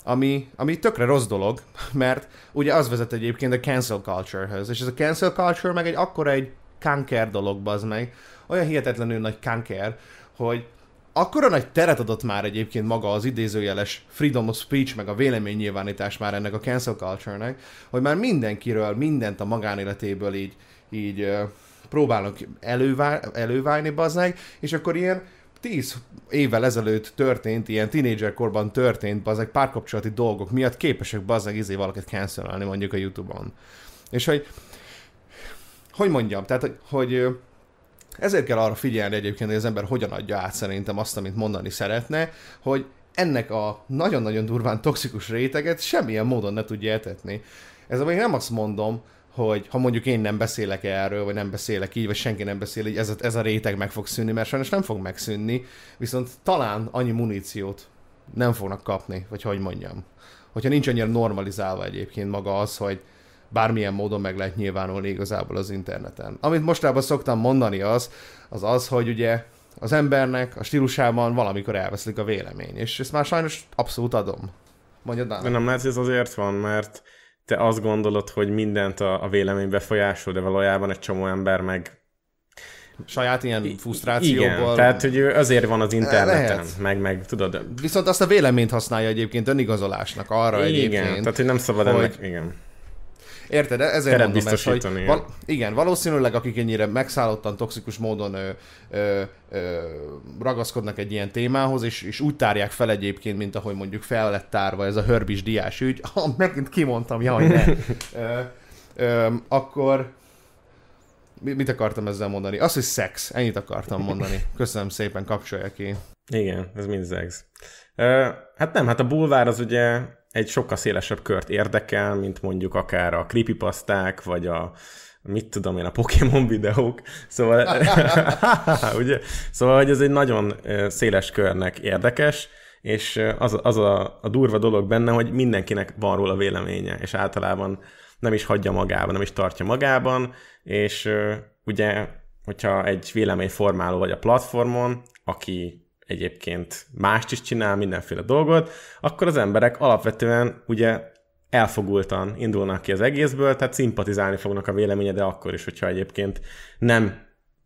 Ami, ami tökre rossz dolog, mert ugye az vezet egyébként a cancel culture-höz, és ez a cancel culture meg egy akkora egy kanker dolog, az meg, olyan hihetetlenül nagy kanker, hogy akkora nagy teret adott már egyébként maga az idézőjeles freedom of speech, meg a véleménynyilvánítás már ennek a cancel culture-nek, hogy már mindenkiről, mindent a magánéletéből így, így próbálnak elővá, előválni, bazdmeg, és akkor ilyen tíz évvel ezelőtt történt, ilyen tínédzser korban történt, bazdmeg párkapcsolati dolgok miatt képesek bazdmeg izé valakit cancelálni mondjuk a Youtube-on. És hogy hogy mondjam, tehát hogy, hogy ezért kell arra figyelni egyébként, hogy az ember hogyan adja át szerintem azt, amit mondani szeretne, hogy ennek a nagyon-nagyon durván toxikus réteget semmilyen módon ne tudja etetni. Ez még nem azt mondom, hogy ha mondjuk én nem beszélek erről, vagy nem beszélek így, vagy senki nem beszél így, ez a, ez a réteg meg fog szűnni, mert sajnos nem fog megszűnni, viszont talán annyi muníciót nem fognak kapni, vagy hogy mondjam. Hogyha nincs annyira normalizálva egyébként maga az, hogy bármilyen módon meg lehet nyilvánulni igazából az interneten. Amit mostában szoktam mondani az, az az, hogy ugye az embernek a stílusában valamikor elveszlik a vélemény, és ezt már sajnos abszolút adom. Mondjad, De nem lehet, ez azért van, mert te azt gondolod, hogy mindent a, a vélemény befolyásol, de valójában egy csomó ember meg saját ilyen frusztrációból. Igen, tehát hogy azért van az interneten, Lehet. meg, meg tudod. Viszont azt a véleményt használja egyébként önigazolásnak arra igen, egyébként. tehát hogy nem szabad hogy, ennek, igen. Érted? Ezért mondom ezt, hogy val- igen, valószínűleg akik ennyire megszállottan, toxikus módon ö, ö, ö, ragaszkodnak egy ilyen témához, és, és úgy tárják fel egyébként, mint ahogy mondjuk fel lett tárva ez a hörbis diás ügy, ah, megint kimondtam, jaj, ne. ö, ö, akkor mit akartam ezzel mondani? Az, hogy szex. Ennyit akartam mondani. Köszönöm szépen, kapcsolja ki. Igen, ez mind szex. Uh, hát nem, hát a bulvár az ugye egy sokkal szélesebb kört érdekel, mint mondjuk akár a creepypasták, vagy a mit tudom én, a Pokémon videók. Szóval, ugye? Szóval, hogy ez egy nagyon széles körnek érdekes, és az, az a, a durva dolog benne, hogy mindenkinek van róla véleménye, és általában nem is hagyja magában, nem is tartja magában, és ugye, hogyha egy véleményformáló vagy a platformon, aki egyébként mást is csinál, mindenféle dolgot, akkor az emberek alapvetően ugye elfogultan indulnak ki az egészből, tehát szimpatizálni fognak a véleménye, de akkor is, hogyha egyébként nem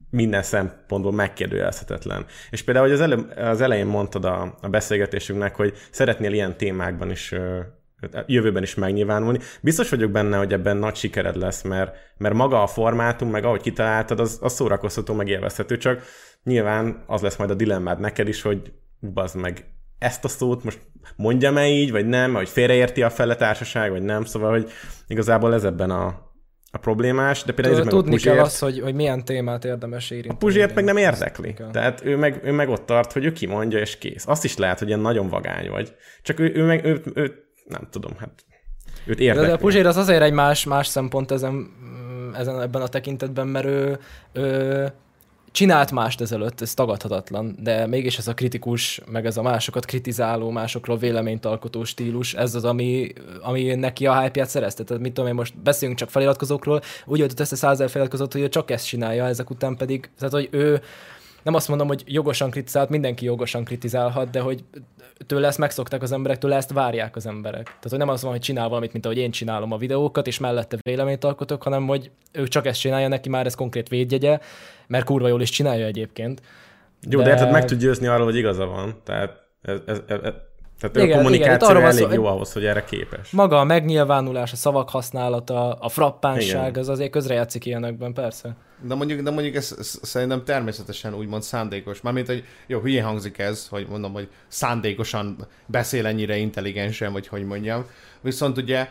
minden szempontból megkérdőjelezhetetlen. És például, hogy az, elő, az elején mondtad a, a beszélgetésünknek, hogy szeretnél ilyen témákban is jövőben is megnyilvánulni. Biztos vagyok benne, hogy ebben nagy sikered lesz, mert, mert maga a formátum, meg ahogy kitaláltad, az, az szórakoztató, meg élvezhető, csak nyilván az lesz majd a dilemmád neked is, hogy bazd meg, ezt a szót most mondjam-e így, vagy nem, hogy félreérti a fele társaság, vagy nem, szóval, hogy igazából ez ebben a, a problémás, de például Tudni meg Puzsért, kell az, hogy, hogy milyen témát érdemes érinteni. A Puzsért meg nem érdekli. Tehát ő meg, ő meg ott tart, hogy ő kimondja, és kész. Azt is lehet, hogy ilyen nagyon vagány vagy. Csak ő, ő meg, ő, ő, nem tudom, hát őt érdekli. De, de a Puzsér az azért egy más, más szempont ezen, ezen ebben a tekintetben, mert ő, ő csinált mást ezelőtt, ez tagadhatatlan, de mégis ez a kritikus, meg ez a másokat kritizáló, másokról véleményt alkotó stílus, ez az, ami, ami neki a hype-ját szerezte. Tehát mit tudom én, most beszélünk csak feliratkozókról, úgy öltött a százer feliratkozót, hogy ő csak ezt csinálja, ezek után pedig, tehát hogy ő nem azt mondom, hogy jogosan kritizált, mindenki jogosan kritizálhat, de hogy tőle ezt megszokták az emberek, tőle ezt várják az emberek. Tehát, hogy nem az van, hogy csinál valamit, mint ahogy én csinálom a videókat, és mellette véleményt alkotok, hanem hogy ő csak ezt csinálja, neki már ez konkrét védjegye, mert kurva jól is csinálja egyébként. Jó, de, de érted, meg tud győzni arról, hogy igaza van. Tehát ez, ez, ez, tehát igen, a kommunikáció igen, elég jó ahhoz, hogy erre képes. Maga a megnyilvánulás, a szavak használata, a frappánság, igen. az azért közrejátszik ilyenekben, persze. De mondjuk, de mondjuk ez, szerintem természetesen úgymond szándékos. Mármint, hogy jó, hülyén hangzik ez, hogy mondom, hogy szándékosan beszél ennyire intelligensen, vagy hogy mondjam. Viszont ugye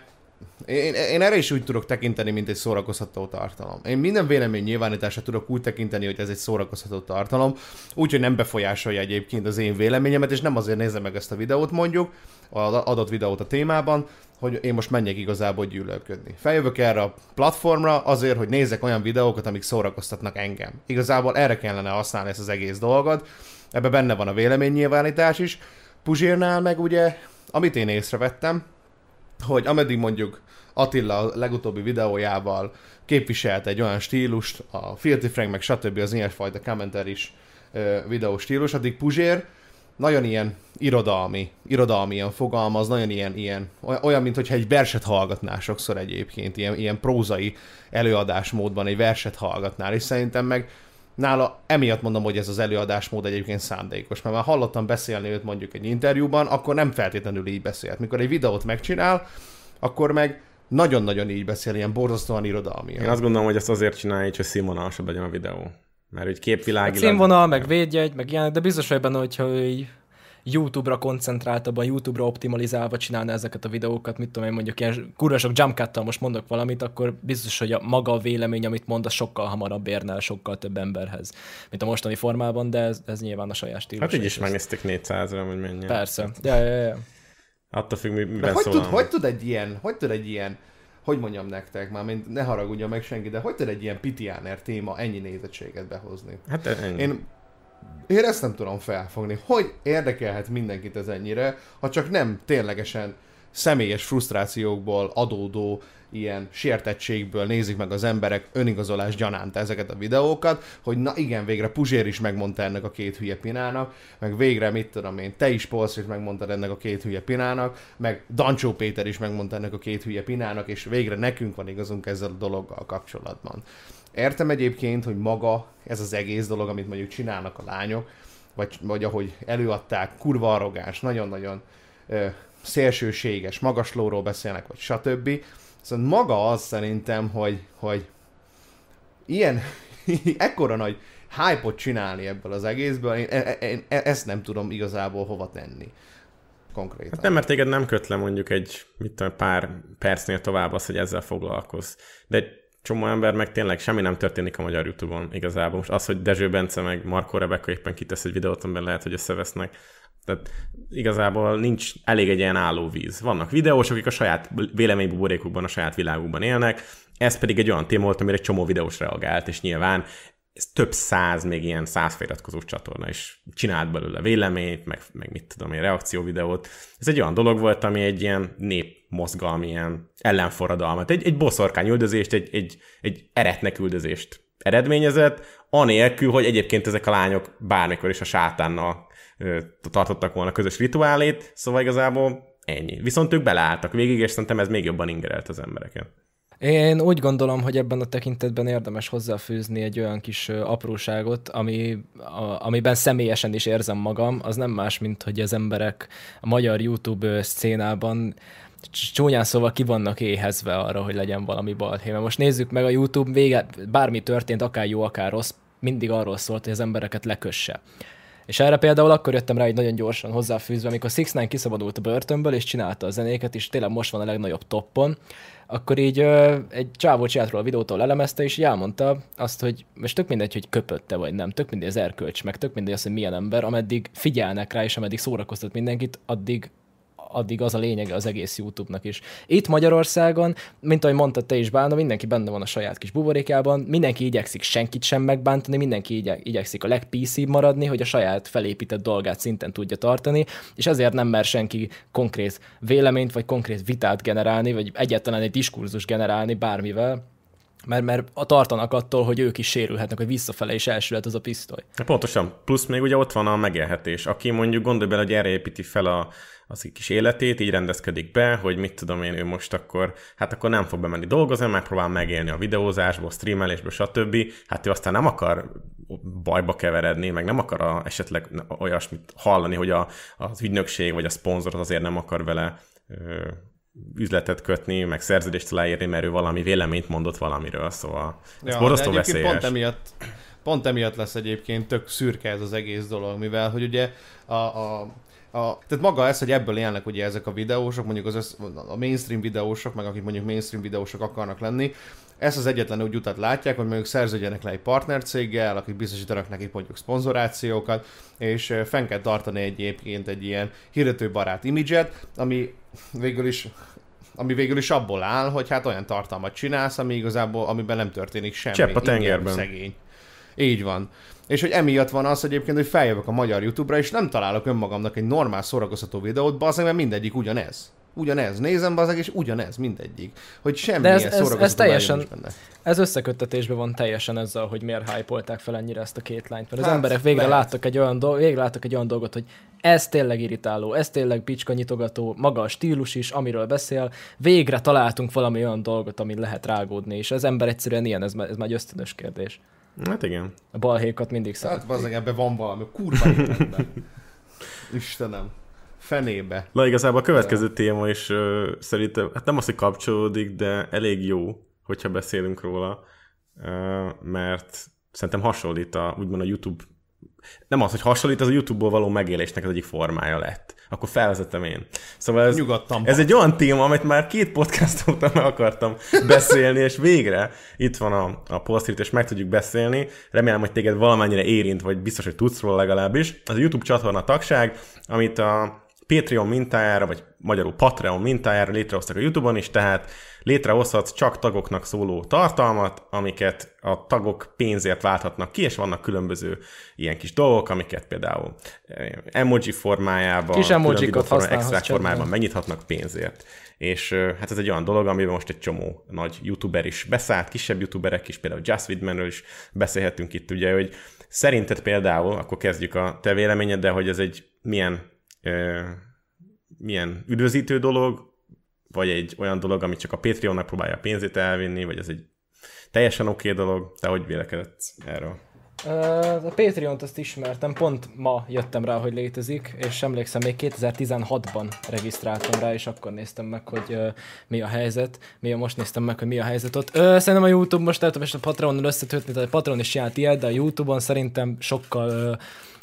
én, én erre is úgy tudok tekinteni, mint egy szórakoztató tartalom. Én minden vélemény nyilvánításra tudok úgy tekinteni, hogy ez egy szórakoztató tartalom, úgyhogy nem befolyásolja egyébként az én véleményemet, és nem azért nézem meg ezt a videót mondjuk, az adott videót a témában, hogy én most menjek igazából gyűlölködni. Feljövök erre a platformra azért, hogy nézzek olyan videókat, amik szórakoztatnak engem. Igazából erre kellene használni ezt az egész dolgot, ebbe benne van a véleménynyilvánítás is. Puzsírnál meg ugye, amit én észrevettem, hogy ameddig mondjuk Attila a legutóbbi videójával képviselt egy olyan stílust, a Filthy Frank meg stb. az ilyesfajta kommenteris videó stílus, addig Puzsér nagyon ilyen irodalmi, irodalmi ilyen fogalmaz, nagyon ilyen, ilyen olyan, mint hogyha egy verset hallgatnál sokszor egyébként, ilyen, ilyen prózai előadásmódban egy verset hallgatnál, és szerintem meg nála emiatt mondom, hogy ez az előadásmód egyébként szándékos, mert már hallottam beszélni őt mondjuk egy interjúban, akkor nem feltétlenül így beszélt. Mikor egy videót megcsinál, akkor meg nagyon-nagyon így beszél, ilyen borzasztóan irodalmi. Én azt gondolom, hogy ezt azért csinálja, hogy színvonalasabb legyen a videó. Mert hogy képvilágilag... Hát színvonal, meg védjegy, meg ilyenek, de biztos vagy benne, hogyha így YouTube-ra koncentráltabban, YouTube-ra optimalizálva csinálna ezeket a videókat, mit tudom én mondjuk ilyen kurva sok jump most mondok valamit, akkor biztos, hogy a maga a vélemény, amit mond, a sokkal hamarabb érne sokkal több emberhez, mint a mostani formában, de ez, ez nyilván a saját stílus. Hát így is megnézték 400-ra, hogy mennyi. Persze. Ja, ja, ja. Attól függ, miben hogy tud, hogy tud egy ilyen, hogy tud egy ilyen hogy mondjam nektek, már mint ne haragudjon meg senki, de hogy tud egy ilyen Pitiáner téma ennyi nézettséget behozni? Hát ennyi. Én én ezt nem tudom felfogni. Hogy érdekelhet mindenkit ez ennyire, ha csak nem ténylegesen személyes frusztrációkból adódó ilyen sértettségből nézik meg az emberek önigazolás gyanánt ezeket a videókat, hogy na igen, végre Puzsér is megmondta ennek a két hülye pinának, meg végre, mit tudom én, te is Polsz is megmondtad ennek a két hülye pinának, meg Dancsó Péter is megmondta ennek a két hülye pinának, és végre nekünk van igazunk ezzel a dologgal kapcsolatban. Értem egyébként, hogy maga ez az egész dolog, amit mondjuk csinálnak a lányok, vagy, vagy ahogy előadták, kurva arrogáns, nagyon-nagyon ö, szélsőséges, magaslóról beszélnek, vagy stb. Szóval maga az szerintem, hogy, hogy ilyen, ekkora nagy hype csinálni ebből az egészből, én, én, én ezt nem tudom igazából hova tenni konkrétan. Hát nem, mert téged nem köt le mondjuk egy mit tudom, pár percnél tovább az, hogy ezzel foglalkozz. De csomó ember meg tényleg semmi nem történik a magyar Youtube-on igazából. Most az, hogy Dezső Bence meg Marko Rebeka éppen kitesz egy videót, amiben lehet, hogy összevesznek. Tehát igazából nincs elég egy ilyen állóvíz. Vannak videósok, akik a saját véleménybuborékukban, a saját világukban élnek, ez pedig egy olyan téma volt, amire egy csomó videós reagált, és nyilván ez több száz, még ilyen száz feliratkozós csatorna is csinált belőle véleményt, meg, meg mit tudom én, reakcióvideót. Ez egy olyan dolog volt, ami egy ilyen népmozgalmi, ilyen ellenforradalmat, egy, egy boszorkány üldözést, egy, egy, egy eretnek üldözést eredményezett, anélkül, hogy egyébként ezek a lányok bármikor is a sátánnal ö, tartottak volna közös rituálét, szóval igazából ennyi. Viszont ők beleálltak végig, és szerintem ez még jobban ingerelt az embereket. Én úgy gondolom, hogy ebben a tekintetben érdemes hozzáfűzni egy olyan kis apróságot, ami, a, amiben személyesen is érzem magam, az nem más, mint hogy az emberek a magyar YouTube szcénában csúnyán szóval ki vannak éhezve arra, hogy legyen valami balhé. Mert most nézzük meg a YouTube, vége, bármi történt, akár jó, akár rossz, mindig arról szólt, hogy az embereket lekösse. És erre például akkor jöttem rá egy nagyon gyorsan hozzáfűzve, amikor 6 9 kiszabadult a börtönből, és csinálta a zenéket, és tényleg most van a legnagyobb toppon, akkor így ö, egy csávó csinált róla a videótól elemezte, és így elmondta azt, hogy most tök mindegy, hogy köpötte vagy nem, tök mindegy az erkölcs, meg tök mindegy az, hogy milyen ember, ameddig figyelnek rá, és ameddig szórakoztat mindenkit, addig addig az a lényege az egész YouTube-nak is. Itt Magyarországon, mint ahogy mondtad te is, Bálna, mindenki benne van a saját kis buborékában, mindenki igyekszik senkit sem megbántani, mindenki igye, igyekszik a legpc maradni, hogy a saját felépített dolgát szinten tudja tartani, és ezért nem mer senki konkrét véleményt, vagy konkrét vitát generálni, vagy egyáltalán egy diskurzus generálni bármivel, mert, mert a tartanak attól, hogy ők is sérülhetnek, hogy visszafele is elsülhet az a pisztoly. Pontosan. Plusz még ugye ott van a megélhetés. Aki mondjuk gondolj bele, hogy erre építi fel a, az kis életét, így rendezkedik be, hogy mit tudom én, ő most akkor, hát akkor nem fog bemenni dolgozni, megpróbál megélni a videózásból, streamelésből, stb. Hát ő aztán nem akar bajba keveredni, meg nem akar a, esetleg olyasmit hallani, hogy a, az ügynökség vagy a szponzor azért nem akar vele ö, üzletet kötni, meg szerződést aláírni, mert ő valami véleményt mondott valamiről, szóval ez ja, borzasztó veszélyes. Pont emiatt, pont emiatt lesz egyébként tök szürke ez az egész dolog, mivel hogy ugye a, a a, tehát maga ez, hogy ebből élnek ugye ezek a videósok, mondjuk az össz, a mainstream videósok, meg akik mondjuk mainstream videósok akarnak lenni, ezt az egyetlen úgy utat látják, hogy mondjuk szerződjenek le egy partnercéggel, akik biztosítanak nekik mondjuk szponzorációkat, és fenn kell tartani egyébként egy ilyen hirdetőbarát imidzset, ami végül is ami végül is abból áll, hogy hát olyan tartalmat csinálsz, ami igazából, amiben nem történik semmi. Csepp a tengerben. Szegény. Így van. És hogy emiatt van az egyébként, hogy feljövök a magyar YouTube-ra, és nem találok önmagamnak egy normál szórakoztató videót, bazdmeg, mert mindegyik ugyanez. Ugyanez. Nézem bazeg, és ugyanez mindegyik. Hogy semmi De ez, ez, ez teljesen, benne. ez összeköttetésben van teljesen ezzel, hogy miért hype fel ennyire ezt a két lányt. Mert hát, az emberek végre láttak, egy olyan dolgot, végre láttak egy olyan dolgot, hogy ez tényleg irritáló, ez tényleg picska nyitogató, maga a stílus is, amiről beszél. Végre találtunk valami olyan dolgot, amit lehet rágódni, és az ember egyszerűen ilyen, ez, ez már egy ösztönös kérdés. Hát igen. A balhékat mindig szerették. Hát bazdmeg, ebben van valami kurva Istenem. Fenébe. Na igazából a következő téma is uh, szerintem, hát nem az, hogy kapcsolódik, de elég jó, hogyha beszélünk róla, uh, mert szerintem hasonlít a, úgymond a YouTube nem az, hogy hasonlít, az a YouTube-ból való megélésnek az egyik formája lett. Akkor felvezetem én. Szóval ez, Nyugodtan ez egy olyan téma, amit már két podcast óta meg akartam beszélni, és végre itt van a, a post és meg tudjuk beszélni. Remélem, hogy téged valamennyire érint, vagy biztos, hogy tudsz róla legalábbis. Az a YouTube csatorna tagság, amit a Patreon mintájára, vagy magyarul Patreon mintájára létrehoztak a YouTube-on is, tehát létrehozhatsz csak tagoknak szóló tartalmat, amiket a tagok pénzért válthatnak ki, és vannak különböző ilyen kis dolgok, amiket például eh, emoji formájában, kis emojikat formájában, extra formájában megnyithatnak pénzért. És eh, hát ez egy olyan dolog, amiben most egy csomó nagy youtuber is beszállt, kisebb youtuberek is, például Just Widmanről is beszélhetünk itt, ugye, hogy szerinted például, akkor kezdjük a te véleményed, de hogy ez egy milyen milyen üdvözítő dolog, vagy egy olyan dolog, amit csak a Patreonnak próbálja a pénzét elvinni, vagy ez egy teljesen oké okay dolog. Te hogy vélekedett erről? A Patreon-t azt ismertem, pont ma jöttem rá, hogy létezik, és emlékszem, még 2016-ban regisztráltam rá, és akkor néztem meg, hogy uh, mi a helyzet. Mi a most néztem meg, hogy mi a helyzet ott. Uh, szerintem a YouTube most lehet, hogy a Patreon-on összetötni, tehát a Patreon is csinált ilyet, de a YouTube-on szerintem sokkal uh,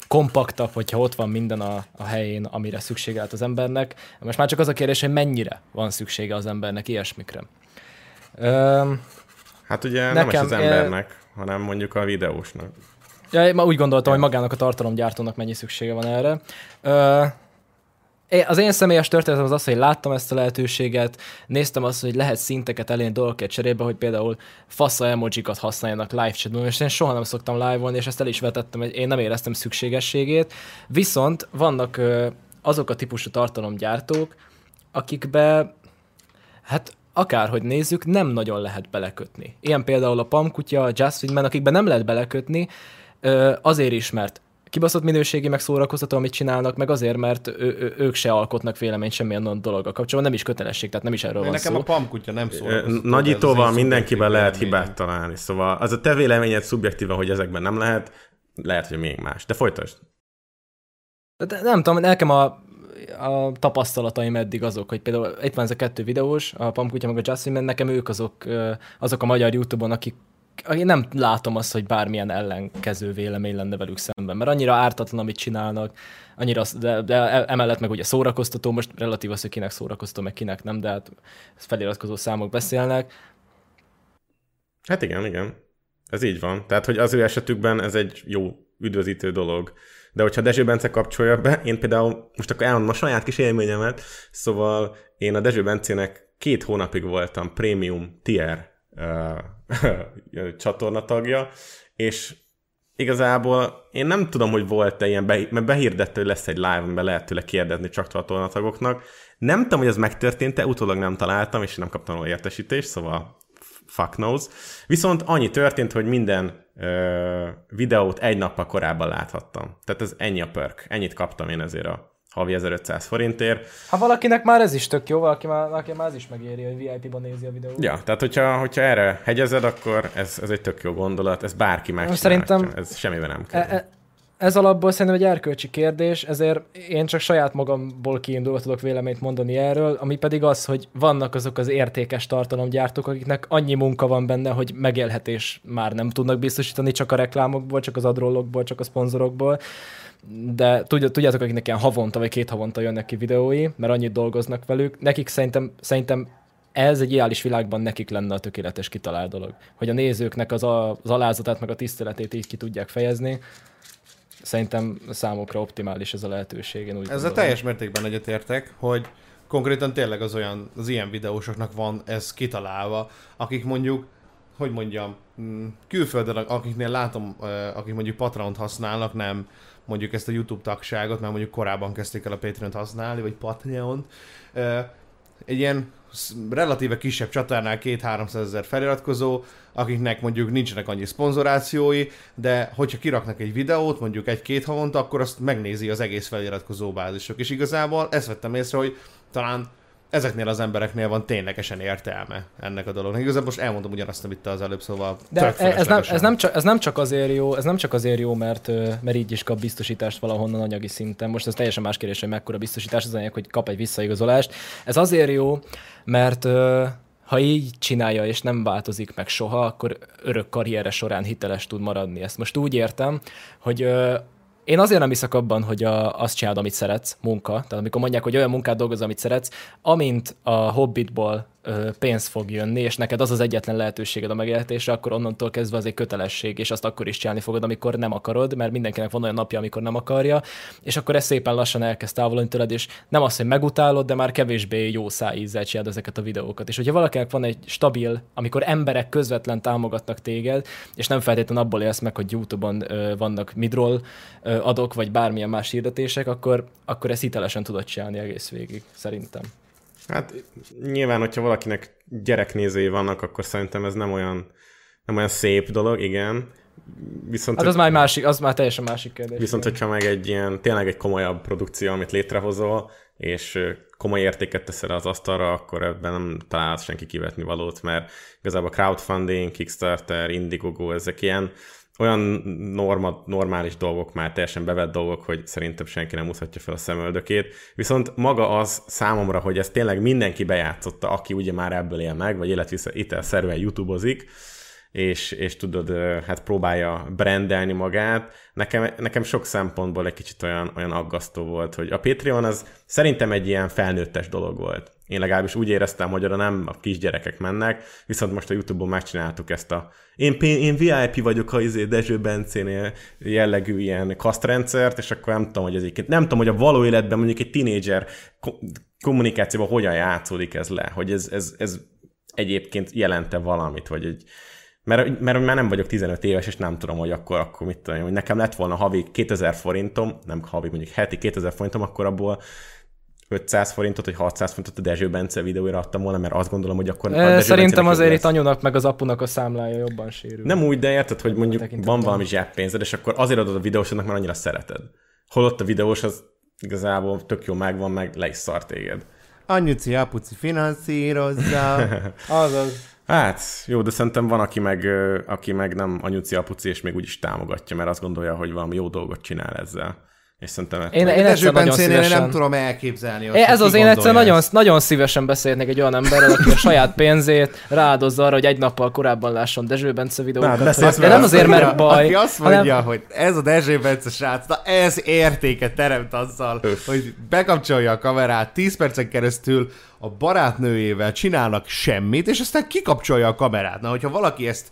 kompaktabb, hogyha ott van minden a, a helyén, amire szüksége lehet az embernek. Most már csak az a kérdés, hogy mennyire van szüksége az embernek ilyesmikre. Üm, hát ugye nekem, nem az embernek, e... hanem mondjuk a videósnak. Ja, én úgy gondoltam, ja. hogy magának a tartalomgyártónak mennyi szüksége van erre. Ö, az én személyes történetem az az, hogy láttam ezt a lehetőséget, néztem azt, hogy lehet szinteket elérni dolgokat cserébe, hogy például fasza emojikat használjanak live chatban, és én soha nem szoktam live-olni, és ezt el is vetettem, hogy én nem éreztem szükségességét. Viszont vannak azok a típusú tartalomgyártók, akikbe, hát akárhogy nézzük, nem nagyon lehet belekötni. Ilyen például a Pamkutya, a Just Feedman, akikben nem lehet belekötni, azért is, mert kibaszott minőségi, meg szórakoztató, amit csinálnak, meg azért, mert ő, ő, ők se alkotnak véleményt semmilyen dologgal kapcsolatban, nem is kötelesség, tehát nem is erről van nekem szó. a pamkutya nem szórakoztató. Nagyítóval mindenkiben lehet hibát találni, szóval az a te véleményed szubjektíva, hogy ezekben nem lehet, lehet, hogy még más. De folytasd. De nem tudom, nekem a, a tapasztalataim eddig azok, hogy például itt van ez a kettő videós, a Pamkutya meg a Justin, mert nekem ők azok, azok a magyar Youtube-on, akik én nem látom azt, hogy bármilyen ellenkező vélemény lenne velük szemben, mert annyira ártatlan, amit csinálnak, annyira, de, de e- emellett meg ugye szórakoztató, most relatív az, hogy kinek szórakoztató, meg kinek nem, de hát feliratkozó számok beszélnek. Hát igen, igen. Ez így van. Tehát, hogy az ő esetükben ez egy jó üdvözítő dolog. De hogyha Dezső Bence kapcsolja be, én például most akkor elmondom a saját kis élményemet, szóval én a Dezső Bencének két hónapig voltam prémium tier csatornatagja, és igazából én nem tudom, hogy volt-e ilyen, be, mert behirdette, hogy lesz egy live, amiben lehet tőle kérdezni csak csatornatagoknak. Nem tudom, hogy ez megtörtént-e, utólag nem találtam, és nem kaptam róla értesítést, szóval fuck knows. Viszont annyi történt, hogy minden ö, videót egy nappal korábban láthattam. Tehát ez ennyi a perk. Ennyit kaptam én ezért a havi 1500 forintért. Ha valakinek már ez is tök jó, valaki már, valaki már ez is megéri, hogy VIP-ban nézi a videót. Ja, tehát hogyha, hogyha erre hegyezed, akkor ez, ez egy tök jó gondolat, ez bárki meg Szerintem ez semmiben nem kell. E, e, ez alapból szerintem egy erkölcsi kérdés, ezért én csak saját magamból kiindulva tudok véleményt mondani erről, ami pedig az, hogy vannak azok az értékes tartalomgyártók, akiknek annyi munka van benne, hogy megélhetés már nem tudnak biztosítani csak a reklámokból, csak az adrollokból, csak a szponzorokból de tudjátok, akiknek ilyen havonta vagy két havonta jönnek ki videói, mert annyit dolgoznak velük, nekik szerintem, szerintem ez egy ideális világban nekik lenne a tökéletes kitalált dolog. Hogy a nézőknek az, a, az alázatát, meg a tiszteletét így ki tudják fejezni. Szerintem számukra optimális ez a lehetőség. Én úgy Ezzel teljes mértékben egyetértek, hogy konkrétan tényleg az olyan, az ilyen videósoknak van ez kitalálva, akik mondjuk, hogy mondjam, mm, külföldön, akiknél látom, akik mondjuk Patreon-t használnak, nem mondjuk ezt a YouTube tagságot, mert mondjuk korábban kezdték el a Patreon-t használni, vagy Patreon-t. Egy ilyen relatíve kisebb csatárnál két 300 ezer feliratkozó, akiknek mondjuk nincsenek annyi szponzorációi, de hogyha kiraknak egy videót, mondjuk egy-két havonta, akkor azt megnézi az egész feliratkozó bázisok. És igazából ezt vettem észre, hogy talán ezeknél az embereknél van ténylegesen értelme ennek a dolognak. Igazából most elmondom ugyanazt, amit te az előbb, szóval De ez nem, ez, nem csak, ez nem csak azért jó, ez nem csak azért jó, mert, mert így is kap biztosítást valahonnan anyagi szinten. Most ez teljesen más kérdés, hogy mekkora biztosítás az anyag, hogy kap egy visszaigazolást. Ez azért jó, mert ha így csinálja és nem változik meg soha, akkor örök karriere során hiteles tud maradni. Ezt most úgy értem, hogy én azért nem hiszek abban, hogy a, azt csinálod, amit szeretsz, munka. Tehát amikor mondják, hogy olyan munkát dolgoz, amit szeretsz, amint a hobbitból pénz fog jönni, és neked az az egyetlen lehetőséged a megélhetésre, akkor onnantól kezdve az egy kötelesség, és azt akkor is csinálni fogod, amikor nem akarod, mert mindenkinek van olyan napja, amikor nem akarja, és akkor ez szépen lassan elkezd távolodni tőled, és nem az, hogy megutálod, de már kevésbé jó szájízzel csinálod ezeket a videókat. És hogyha valakinek van egy stabil, amikor emberek közvetlen támogatnak téged, és nem feltétlenül abból élsz meg, hogy YouTube-on ö, vannak midroll ö, adok, vagy bármilyen más hirdetések, akkor, akkor ezt hitelesen tudod csinálni egész végig, szerintem. Hát nyilván, hogyha valakinek gyereknézői vannak, akkor szerintem ez nem olyan, nem olyan szép dolog, igen. Viszont, hát az már másik, az már teljesen másik kérdés. Viszont, hogyha meg egy ilyen, tényleg egy komolyabb produkció, amit létrehozol, és komoly értéket teszel az asztalra, akkor ebben nem találsz senki kivetni valót, mert igazából crowdfunding, Kickstarter, Indiegogo, ezek ilyen olyan norma, normális dolgok, már teljesen bevett dolgok, hogy szerintem senki nem úszhatja fel a szemöldökét. Viszont maga az számomra, hogy ezt tényleg mindenki bejátszotta, aki ugye már ebből él meg, vagy életvitel szerűen youtubozik, és, és tudod, hát próbálja brandelni magát. Nekem, nekem sok szempontból egy kicsit olyan, olyan aggasztó volt, hogy a Patreon az szerintem egy ilyen felnőttes dolog volt. Én legalábbis úgy éreztem, hogy oda nem a kisgyerekek mennek, viszont most a Youtube-on megcsináltuk ezt a én, én VIP vagyok a izé Dezső Bencénél jellegű ilyen kasztrendszert, és akkor nem tudom, hogy ez nem tudom, hogy a való életben mondjuk egy tinédzser kommunikációban hogyan játszódik ez le, hogy ez, ez, ez egyébként jelente valamit, vagy egy, mert, mert már nem vagyok 15 éves, és nem tudom, hogy akkor, akkor mit tudom, hogy nekem lett volna havi 2000 forintom, nem havi, mondjuk heti 2000 forintom, akkor abból 500 forintot, vagy 600 forintot a Dezső Bence videóira adtam volna, mert azt gondolom, hogy akkor... E, szerintem azért itt anyunak meg az apunak a számlája jobban sérül. Nem úgy, de érted, hogy mondjuk van valami zseppénzed, és akkor azért adod a videósodnak, mert annyira szereted. Holott a videós az igazából tök jó megvan, meg le is szar téged. Anyuci, apuci finanszírozza. Azaz. Hát, jó, de szerintem van, aki meg, aki meg nem anyuci, apuci, és még úgy is támogatja, mert azt gondolja, hogy valami jó dolgot csinál ezzel. És szerintem... Én, én egyszer nagyon szívesen... nem tudom elképzelni. Azt, ez az én egyszer nagyon, nagyon szívesen beszélnék egy olyan emberrel, aki a saját pénzét ráadozza arra, hogy egy nappal korábban lásson Dezső Bence videókat. Na, de nem azért, mert baj. Aki azt mondja, hanem... hogy ez a Dezső Bence srác, na ez értéket teremt azzal, hogy bekapcsolja a kamerát 10 percen keresztül a barátnőjével csinálnak semmit, és aztán kikapcsolja a kamerát. Na, hogyha valaki ezt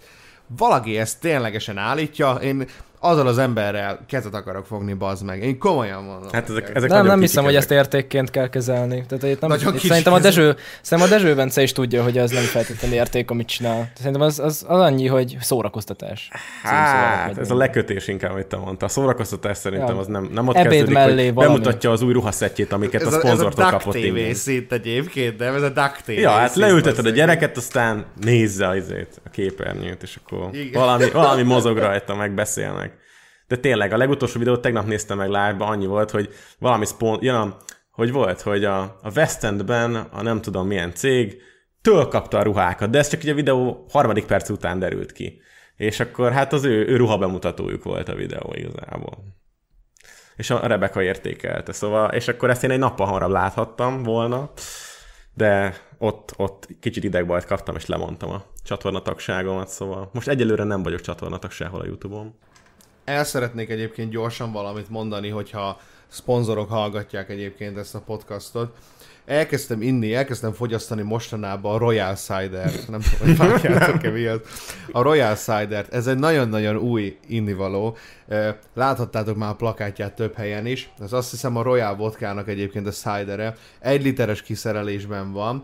valaki ezt ténylegesen állítja, én azzal az emberrel kezet akarok fogni, bazd meg. Én komolyan mondom. Hát ezek, ezek nem, nem hiszem, hogy ezt értékként kell kezelni. Tehát itt nem, itt szerintem, a Dezső, szerintem a Dezső Bence is tudja, hogy ez nem feltétlenül érték, amit csinál. Szerintem az, az, az annyi, hogy szórakoztatás. Hát, ez a lekötés inkább, amit te mondta. A szórakoztatás szerintem ja. az nem, nem ott Ebéd kezdődik, mellé hogy valami. bemutatja az új ruhaszettjét, amiket ez a, a szponzortól kapott. Ez a TV szint egyébként, de ez a Duck TV Ja, hát leülteted a gyereket, aztán nézze azért a képernyőt, és akkor valami, valami mozog rajta, megbeszélnek. De tényleg, a legutolsó videót tegnap néztem meg live annyi volt, hogy valami spon... Ja, hogy volt, hogy a, a West Endben a nem tudom milyen cég től kapta a ruhákat, de ez csak ugye a videó harmadik perc után derült ki. És akkor hát az ő, ő ruha bemutatójuk volt a videó igazából. És a Rebecca értékelte, szóval, és akkor ezt én egy nappal hamarabb láthattam volna, de ott, ott kicsit idegbajt kaptam, és lemondtam a csatornatagságomat, szóval most egyelőre nem vagyok csatornatag sehol a Youtube-on. El szeretnék egyébként gyorsan valamit mondani, hogyha szponzorok hallgatják egyébként ezt a podcastot. Elkezdtem inni, elkezdtem fogyasztani mostanában a Royal cider Nem tudom, hogy vágjátok-e miatt. A Royal cider ez egy nagyon-nagyon új innivaló. Láthattátok már a plakátját több helyen is. Ez azt hiszem a Royal vodkának egyébként a cidere. Egy literes kiszerelésben van.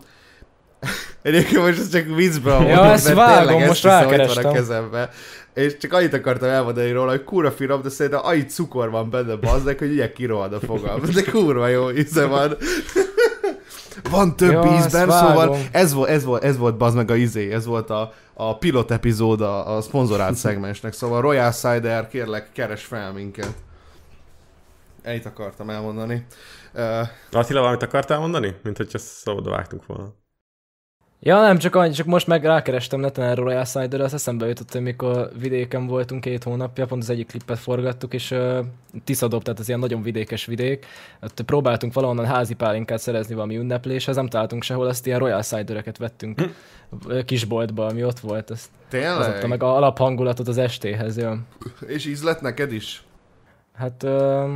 Egyébként most ez csak viccben mondom, ja, ezt vágom, most rákerestem. a kezembe. És csak annyit akartam elmondani róla, hogy kurva finom, de szerintem annyi cukor van benne bazdek, hogy ugye kirohad a fogam. De kurva jó íze van. van több ja, ízben, szóval ez volt, ez volt, ez volt bazd meg a izé, ez volt a, a pilot epizód a, a szponzorált szegmensnek, szóval Royal Cider, kérlek, keres fel minket. Ennyit akartam elmondani. Uh, Attila, valamit akartál mondani? Mint hogyha szabadba vágtunk volna. Ja, nem, csak, annyi, csak most meg rákerestem neten erről Royal Cider, az eszembe jutott, hogy mikor vidéken voltunk két hónapja, pont az egyik klippet forgattuk, és uh, Tiszadob, tehát az ilyen nagyon vidékes vidék, ott próbáltunk valahonnan házi pálinkát szerezni valami ünnepléshez, nem találtunk sehol, azt ilyen Royal Cidereket vettünk hm. kisboltba, ami ott volt. Ezt, Tényleg? Az adta meg a alaphangulatot az estéhez, ja. És íz lett neked is? Hát... Uh,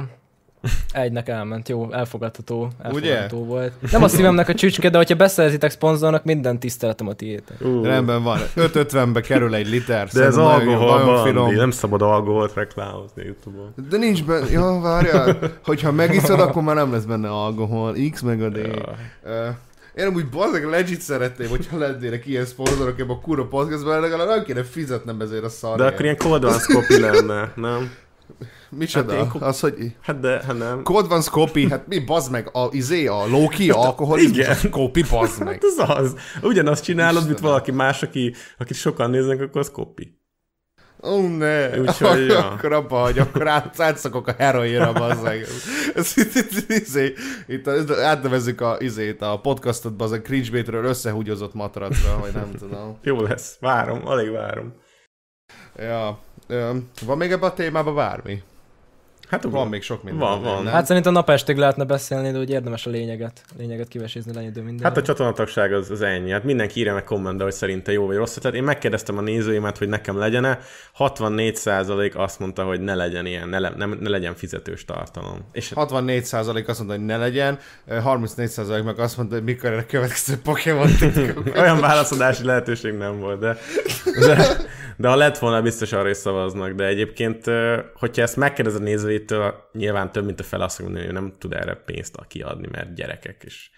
Egynek elment, jó, elfogadható, elfogadható Ugye? volt. Nem a szívemnek a csücske, de hogyha beszerzitek szponzornak, minden tiszteletem a tiétek. Uh. Rendben van, 5.50-be kerül egy liter. De ez alkohol, nem szabad alkoholt reklámozni YouTube-on. De nincs benne, jó, várjál, hogyha megiszod, akkor már nem lesz benne alkohol, X meg a D. Ja. Én amúgy bazdeg legit szeretném, hogyha lennének ilyen szponzorok ebben a kurva podcastban, legalább nem kéne fizetnem ezért a szarért. De akkor ilyen cold lenne, nem? Micsoda? Hát az, hogy... Hát de, hát nem. Code van Scopy, hát mi, bazd meg, a, izé, a Loki, a alkoholizmus, Igen. a Scopy, bazd meg. Hát az az. Ugyanazt csinálod, mint valaki más, aki, akit sokan néznek, akkor az Scopy. Ó, oh, ne. Úgyhogy, ja. akkor abba hagy, akkor át, átszakok a heroinra, bazzeg. izé, itt átnevezzük a, izét, a podcastot bazzeg cringebait-ről összehúgyozott matracra, vagy nem tudom. Jó lesz, várom, alig várom. Ja, van még ebben a témában bármi? Hát Van még sok minden. Van, van. nem? Hát szerintem napestig lehetne beszélni, de úgy érdemes a lényeget, a lényeget kivesézni lenyedő minden. Hát a csatornatagság az, az ennyi. Hát mindenki írja meg kommentbe, hogy szerinte jó vagy rossz. Tehát én megkérdeztem a nézőimet, hogy nekem legyen-e. 64% azt mondta, hogy ne legyen ilyen, ne, le, nem, ne legyen fizetős tartalom. És 64% azt mondta, hogy ne legyen, 34% meg azt mondta, hogy mikor a következő Pokémon olyan válaszadási lehetőség nem volt, de, de, de ha lett volna, biztos arra is szavaznak. De egyébként, hogyha ezt megkérdezed a nézőitől, nyilván több, mint a fel azt mondja, hogy nem tud erre pénzt kiadni, mert gyerekek is,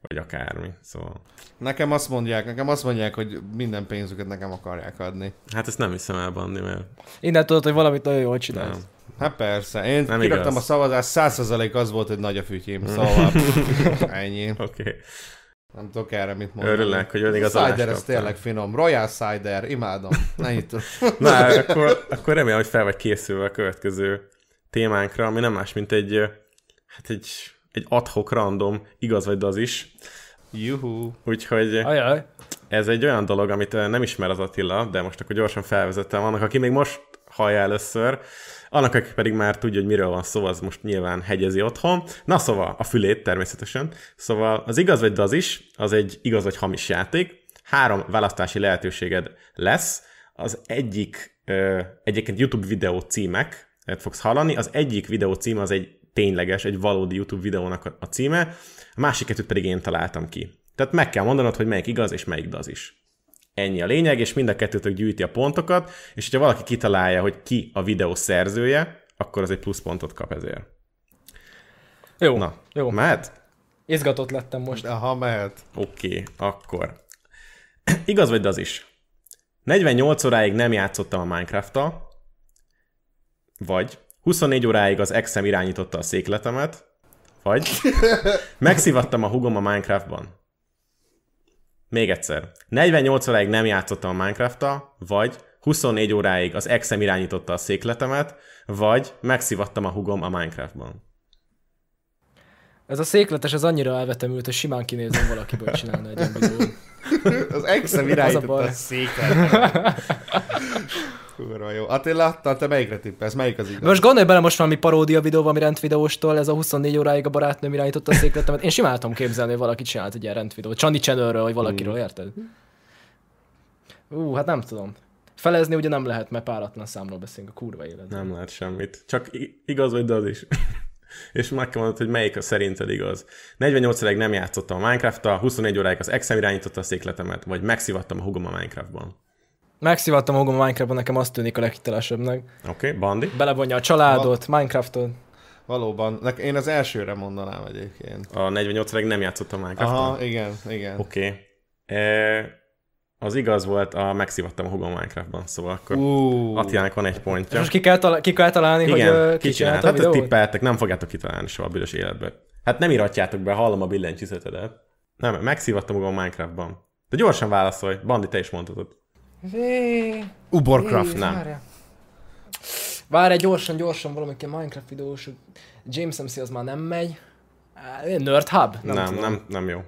vagy akármi. Szóval, Nekem azt mondják, nekem azt mondják, hogy minden pénzüket nekem akarják adni. hát ezt nem hiszem el, Bandi, mert Innen tudod, hogy valamit nagyon jól csinálsz. nem. Hát persze, én Nem kiraktam igaz. a szavazást, 100% az volt, hogy nagy a fütyém, szóval ennyi. Oké. Okay. Nem tudok erre mit mondani. Örülnek, hogy ön igazolást cider, ez tényleg finom. Royal cider, imádom. Ennyit. Na, akkor, akkor remélem, hogy fel vagy készülve a következő témánkra, ami nem más, mint egy, hát egy, egy adhok random, igaz vagy az is. Juhu. Úgyhogy Ajaj. ez egy olyan dolog, amit nem ismer az Attila, de most akkor gyorsan felvezettem annak, aki még most hallja először, annak, aki pedig már tudja, hogy miről van szó, az most nyilván hegyezi otthon. Na szóval, a fülét természetesen. Szóval az igaz vagy az is, az egy igaz vagy hamis játék. Három választási lehetőséged lesz. Az egyik, ö, egyébként YouTube videó címek, fogsz hallani. Az egyik videó címe az egy tényleges, egy valódi YouTube videónak a- címe, a másik kettőt pedig én találtam ki. Tehát meg kell mondanod, hogy melyik igaz és melyik az is. Ennyi a lényeg, és mind a kettőtök gyűjti a pontokat, és hogyha valaki kitalálja, hogy ki a videó szerzője, akkor az egy pluszpontot kap ezért. Jó, Na, jó. mehet? Izgatott lettem most. Aha, mehet. Oké, okay, akkor. Igaz vagy az is? 48 óráig nem játszottam a Minecraft-tal, vagy 24 óráig az exem irányította a székletemet, vagy megszivattam a hugom a Minecraftban. Még egyszer. 48 óráig nem játszottam a Minecraft-tal, vagy 24 óráig az exem irányította a székletemet, vagy megszivattam a hugom a Minecraftban. Ez a székletes, ez annyira elvetemült, hogy simán kinézem valakiből csinálna egy ilyen. Az exem a irányította baj. a széket. Kurva jó. Attila, te te melyikre tippelsz? Melyik az igaz? Most gondolj bele most valami paródia videó, valami rendvideóstól, ez a 24 óráig a barátnőm irányította a székletemet. Én simán tudom képzelni, hogy valaki csinált egy ilyen rendvideót. Csani Channelről, vagy valakiről, érted? Ú, hát nem tudom. Felezni ugye nem lehet, mert páratlan számról beszélünk a kurva életben. Nem lehet semmit. Csak igaz vagy, de az is. És meg kell mondani, hogy melyik a szerinted igaz. 48 óráig nem játszottam a Minecraft-tal, 24 óráig az exem irányította a székletemet, vagy megszivattam a hugom a Minecraftban. Megszivattam magam a Minecraftban, nekem azt tűnik a leghitelesebbnek. Oké, okay, Bandi? Belevonja a családot, Minecraftot. Valóban. Én az elsőre mondanám egyébként. A 48 óráig nem játszottam a Minecraft-tal? Aha, igen, igen. Oké. Okay. E, az igaz volt, a megszivattam a hugom Minecraftban, szóval akkor Ú, Attilának van egy pontja. Most ki kell, talál- ki kell találni, hogy ö, Igen, ki ki csinált. a Hát tippeltek, nem fogjátok kitalálni soha a büdös életben. Hát nem iratjátok be, hallom a billentyűzetedet. Nem, megszivattam magam Minecraftban. De gyorsan válaszolj, Bandi, te is mondhatod. Uborcraft. Nem. Várj, gyorsan, gyorsan, valamikor Minecraft videós. James MC az már nem megy. Nerd Hub? Nem, nem, tudom. nem, nem jó.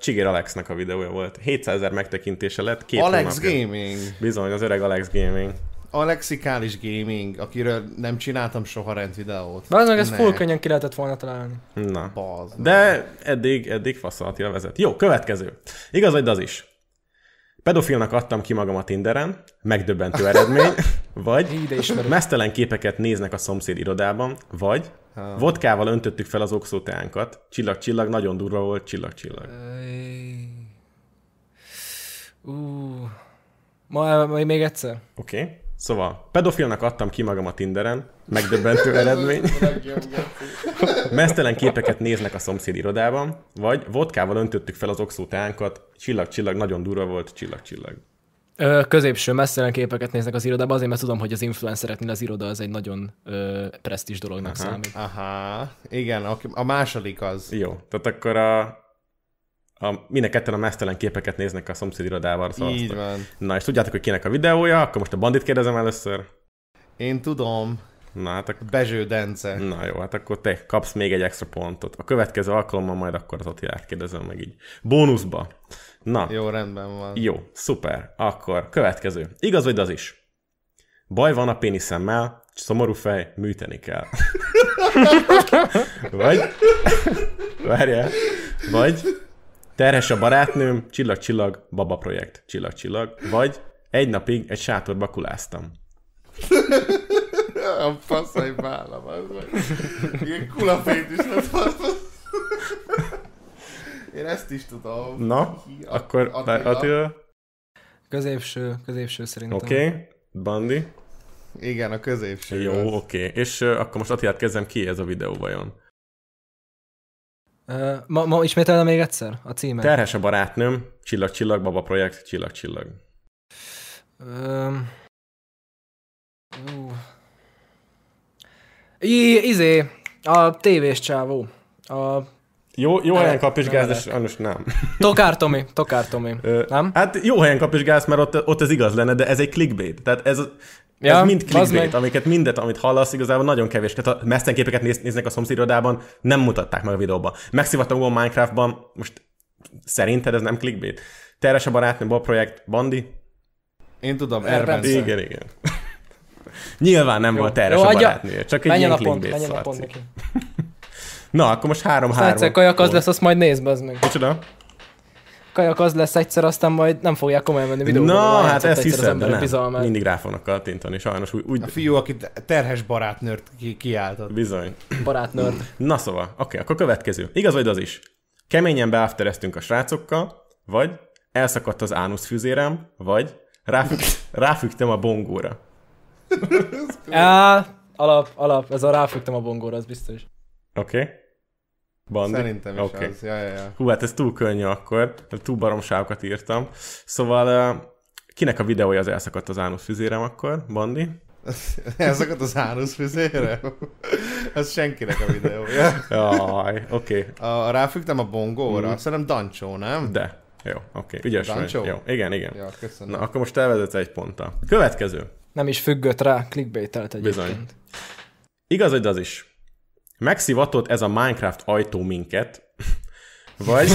Csigér Alexnek a videója volt. 700 ezer megtekintése lett, két Alex hónapja. Gaming. Bizony, az öreg Alex Gaming. Alexikális Gaming, akiről nem csináltam soha rendvideót. Bazd meg, ezt full könnyen ki lehetett volna találni. Na. Bazd. De eddig, eddig faszaltira vezet. Jó, következő. Igaz vagy, de az is. Pedofilnak adtam ki magam a Tinderen, megdöbbentő eredmény, vagy mesztelen képeket néznek a szomszéd irodában, vagy vodkával öntöttük fel az oxóteánkat, csillag-csillag, nagyon durva volt, csillag-csillag. Ú. Ma, még egyszer? Oké? Okay? Szóval, pedofilnak adtam ki magam a Tinderen, megdöbbentő eredmény. Mesztelen képeket néznek a szomszéd irodában, vagy vodkával öntöttük fel az oxóteánkat, csillag-csillag, nagyon durva volt, csillag-csillag. Ö, középső, messzelen képeket néznek az irodában, azért mert tudom, hogy az influencereknél az iroda az egy nagyon ö, presztis dolognak Aha. számít. Aha, igen, a, a második az. Jó, tehát akkor a, a mind a ketten a mesztelen képeket néznek a szomszéd irodával. Így Szavaztak. van. Na, és tudjátok, hogy kinek a videója, akkor most a bandit kérdezem először. Én tudom, Na, hát akkor, Bezső Dence. na jó, hát akkor te kapsz még egy extra pontot. A következő alkalommal majd akkor az Attilát kérdezem meg így. Bónuszba. Na, Jó, rendben van. Jó, szuper. Akkor következő. Igaz vagy az is? Baj van a péniszemmel, szomorú fej, műteni kell. Vagy, várjál, vagy terhes a barátnőm, csillag-csillag, baba projekt, csillag-csillag, vagy egy napig egy sátorba kuláztam. A faszai vállam, az meg. Ilyen kulafét is lett. Én ezt is tudom. Na, Hi- akkor Attila. Attila, Középső, középső szerintem. oké, okay. Bandi, Igen, a középső. jó, oké. Okay. És uh, akkor most Attilát kezdem, ki ez a videó vajon? Uh, ma, ma ismételne még egyszer a címet? Terhes a barátnőm, csillag-csillag, baba projekt, csillag-csillag. Um, uh. I, izé, a tévés csávó. A Jó, jó helyen kap is gáz, de sajnos nem. Tokár Tomi, Tokár Tomi. Nem? Hát jó helyen kap is gáz, mert ott, ott ez igaz lenne, de ez egy clickbait. Tehát ez, Ja, ez mind clickbait, meg. amiket mindet, amit hallasz, igazából nagyon kevés. Tehát a meszten képeket néz, néznek a szomszédodában, nem mutatták meg a videóban. Megszivattam a Minecraftban, most szerinted ez nem clickbait? Terhes a barátnő, Bob projekt, Bandi? Én tudom, Erben Erbence. szól. Igen, igen. Nyilván nem volt terhes Jó, a barátnője, csak egy ilyen a clickbait a szarci. Na, akkor most három Aztán három. egyszer kajak az lesz, azt majd nézd, az meg. Micsoda? Kajak az lesz egyszer, aztán majd nem fogják komolyan venni videóban. Na, hát ezt hiszem, de nem. bizalmát. Mindig rá fognak kattintani, sajnos úgy, úgy A fiú, aki terhes barátnőrt ki- kiáltott. bizony. Barátnőrd. Na szóval, oké, akkor következő. Igaz vagy az is? Keményen beaftereztünk a srácokkal, vagy elszakadt az ánuszfűzérem, vagy ráfüg, ráfügtem a bongóra. Á, alap, alap, ez a ráfügtem a bongóra, az biztos. Oké? Okay? Bandi? Szerintem is Oké. az. Ja, ja, ja. Hú, hát ez túl könnyű akkor, túl baromságokat írtam. Szóval kinek a videója az elszakadt az ánuszfűzérem akkor, Bandi? Ezeket az ánuszfüzére? Ez senkinek a videója. Jaj, oké. Okay. A, ráfügtem a bongóra? Mm. Szerintem Dancsó, nem? De. Jó, oké. Okay. Ügyes vagy. Dancsó? Jó, igen, igen. Ja, köszönöm. Na, akkor most elvezetsz egy ponttal. Következő. Nem is függött rá, clickbaitelt egyébként. Bizony. Igaz, hogy az is. Megszivatott ez a Minecraft ajtó minket, vagy,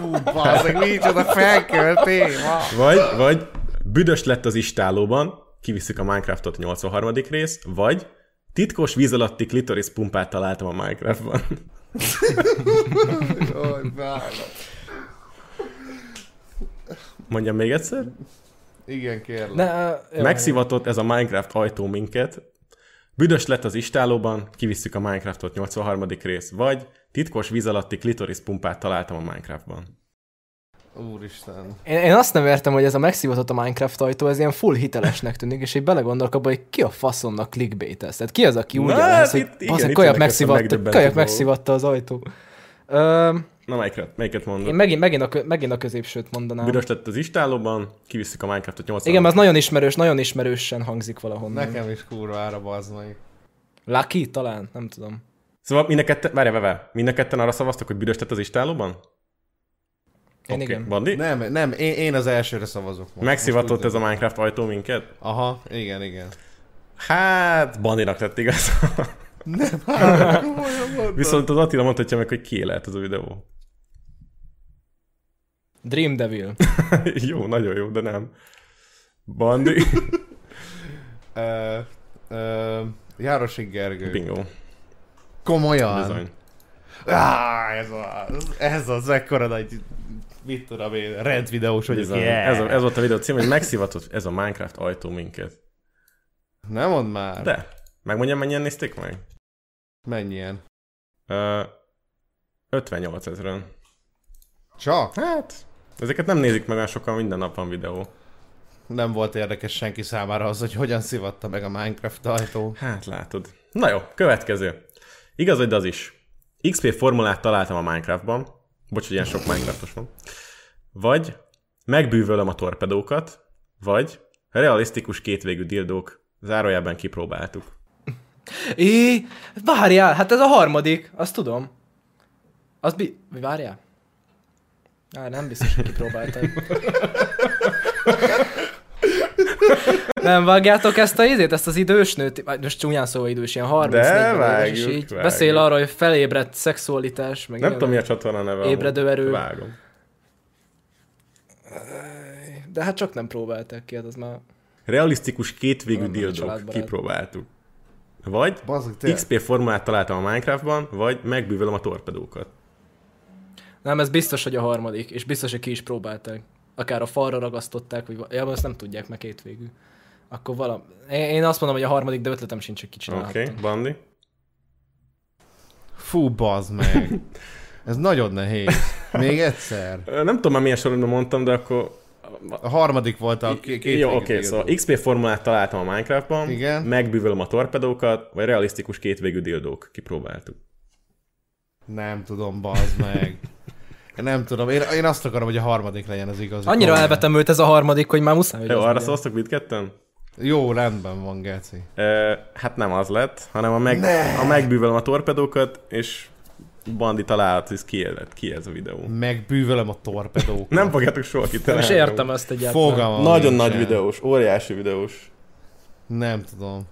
Hú, bazzeg, micsoda felköltél! vagy, vagy büdös lett az istálóban, kivisszük a Minecraftot 83. rész, vagy titkos víz alatti klitoris pumpát találtam a Minecraftban. Mondjam még egyszer? Igen, kérlek. Ne, jó, Megszivatott ez a Minecraft ajtó minket, büdös lett az istálóban, kivisszük a Minecraftot 83. rész, vagy titkos víz alatti klitoris pumpát találtam a Minecraftban. Úristen. Én, én azt nem értem, hogy ez a megszivatott a Minecraft ajtó, ez ilyen full hitelesnek tűnik, és így belegondolok abba, hogy ki a faszomnak clickbait ez. Tehát ki az, aki úgy Na, jelez, hát hogy igen, kajak, jönnek ezt a megszivatta, megdöbbentő kajak dolgok. megszivatta az ajtó. Ö, Na, melyiket, melyiket mondod? én megint, megint, a, megint a középsőt mondanám. Büdös lett az istálóban, kivisszük a Minecraftot 80. Igen, az nagyon ismerős, nagyon ismerősen hangzik valahonnan. Nekem is kurvára bazd meg. Lucky talán, nem tudom. Szóval mind a ketten, várj, várj, várj, mind a ketten arra szavaztak, hogy büdös lett az istálóban? Én igen. Bandi? Nem, nem, én, én az elsőre szavazok. Most. Megszivatott Most ez a Minecraft ajtó minket? Aha, igen, igen. Hát, Bandinak lett igaz. Nem, hát. Viszont az Attila mondhatja meg, hogy ki lehet ez a videó. Dream Devil. jó, nagyon jó, de nem. Bandi. Ö, ö, Járosi Gergő. Bingo. Komolyan? Bizony. Á, ez az, ez az, ekkora nagy, mit tudom én, rend videós vagyok. Bizony. Yeah. Ez, a, ez volt a videó cím, hogy megszivatott ez a Minecraft ajtó minket. Nem mondd már. De, megmondjam, mennyien nézték meg? Mennyien? Ö, 58 ezeren. Csak? Hát, ezeket nem nézik meg olyan sokan, minden nap van videó. Nem volt érdekes senki számára az, hogy hogyan szivatta meg a Minecraft ajtó. Hát látod. Na jó, következő. Igaz, hogy az is. XP formulát találtam a Minecraftban. Bocs, hogy ilyen sok Minecraftos van. Vagy megbűvölöm a torpedókat, vagy realisztikus kétvégű dildók. Zárójában kipróbáltuk. É, várjál, hát ez a harmadik, azt tudom. Az bi... Várjál? Á, nem biztos, hogy kipróbáltad. Nem vágjátok ezt a izét, ezt az idős nőt, most csúnyán szóval idős, ilyen 34 De éves, és vágjuk, így vágjuk. beszél arról, hogy felébredt szexualitás, meg Nem tudom, mi a csatorna neve. Ébredő erő. Vágom. De hát csak nem próbálták ki, hát az már... Realisztikus kétvégű dildók. Kipróbáltuk. vagy tényleg. XP formulát találtam a Minecraftban, vagy megbűvölöm a torpedókat. Nem, ez biztos, hogy a harmadik, és biztos, hogy ki is próbálták. Akár a falra ragasztották, vagy va- ja, azt nem tudják, meg két végű. Akkor vala... Én, azt mondom, hogy a harmadik, de ötletem sincs, hogy Oké, kicsinálhattam. okay, Bandi? Fú, bazd meg. Ez nagyon nehéz. Még egyszer. Nem tudom már milyen sorrendben mondtam, de akkor... A harmadik volt a két, Jó, oké, okay, szóval XP formulát találtam a Minecraftban, Igen. megbűvölöm a torpedókat, vagy realisztikus kétvégű dildók. Kipróbáltuk. Nem tudom, bazd meg. Nem tudom, én, én azt akarom, hogy a harmadik legyen az igaz. Annyira elvetemült ez a harmadik, hogy már muszáj, hogy Jó, arra szavaztok mindketten? Jó, rendben van, Geci. Ö, hát nem az lett, hanem a, meg, Ne! a megbűvölöm a torpedókat, és Bandi találhat, hogy ki, ez- ki ez a videó. Megbűvölöm a torpedókat. Nem fogjátok soha Nem kitalálni. is értem ezt egyáltalán. Fogalmam Nagyon nincsen. nagy videós, óriási videós. Nem tudom.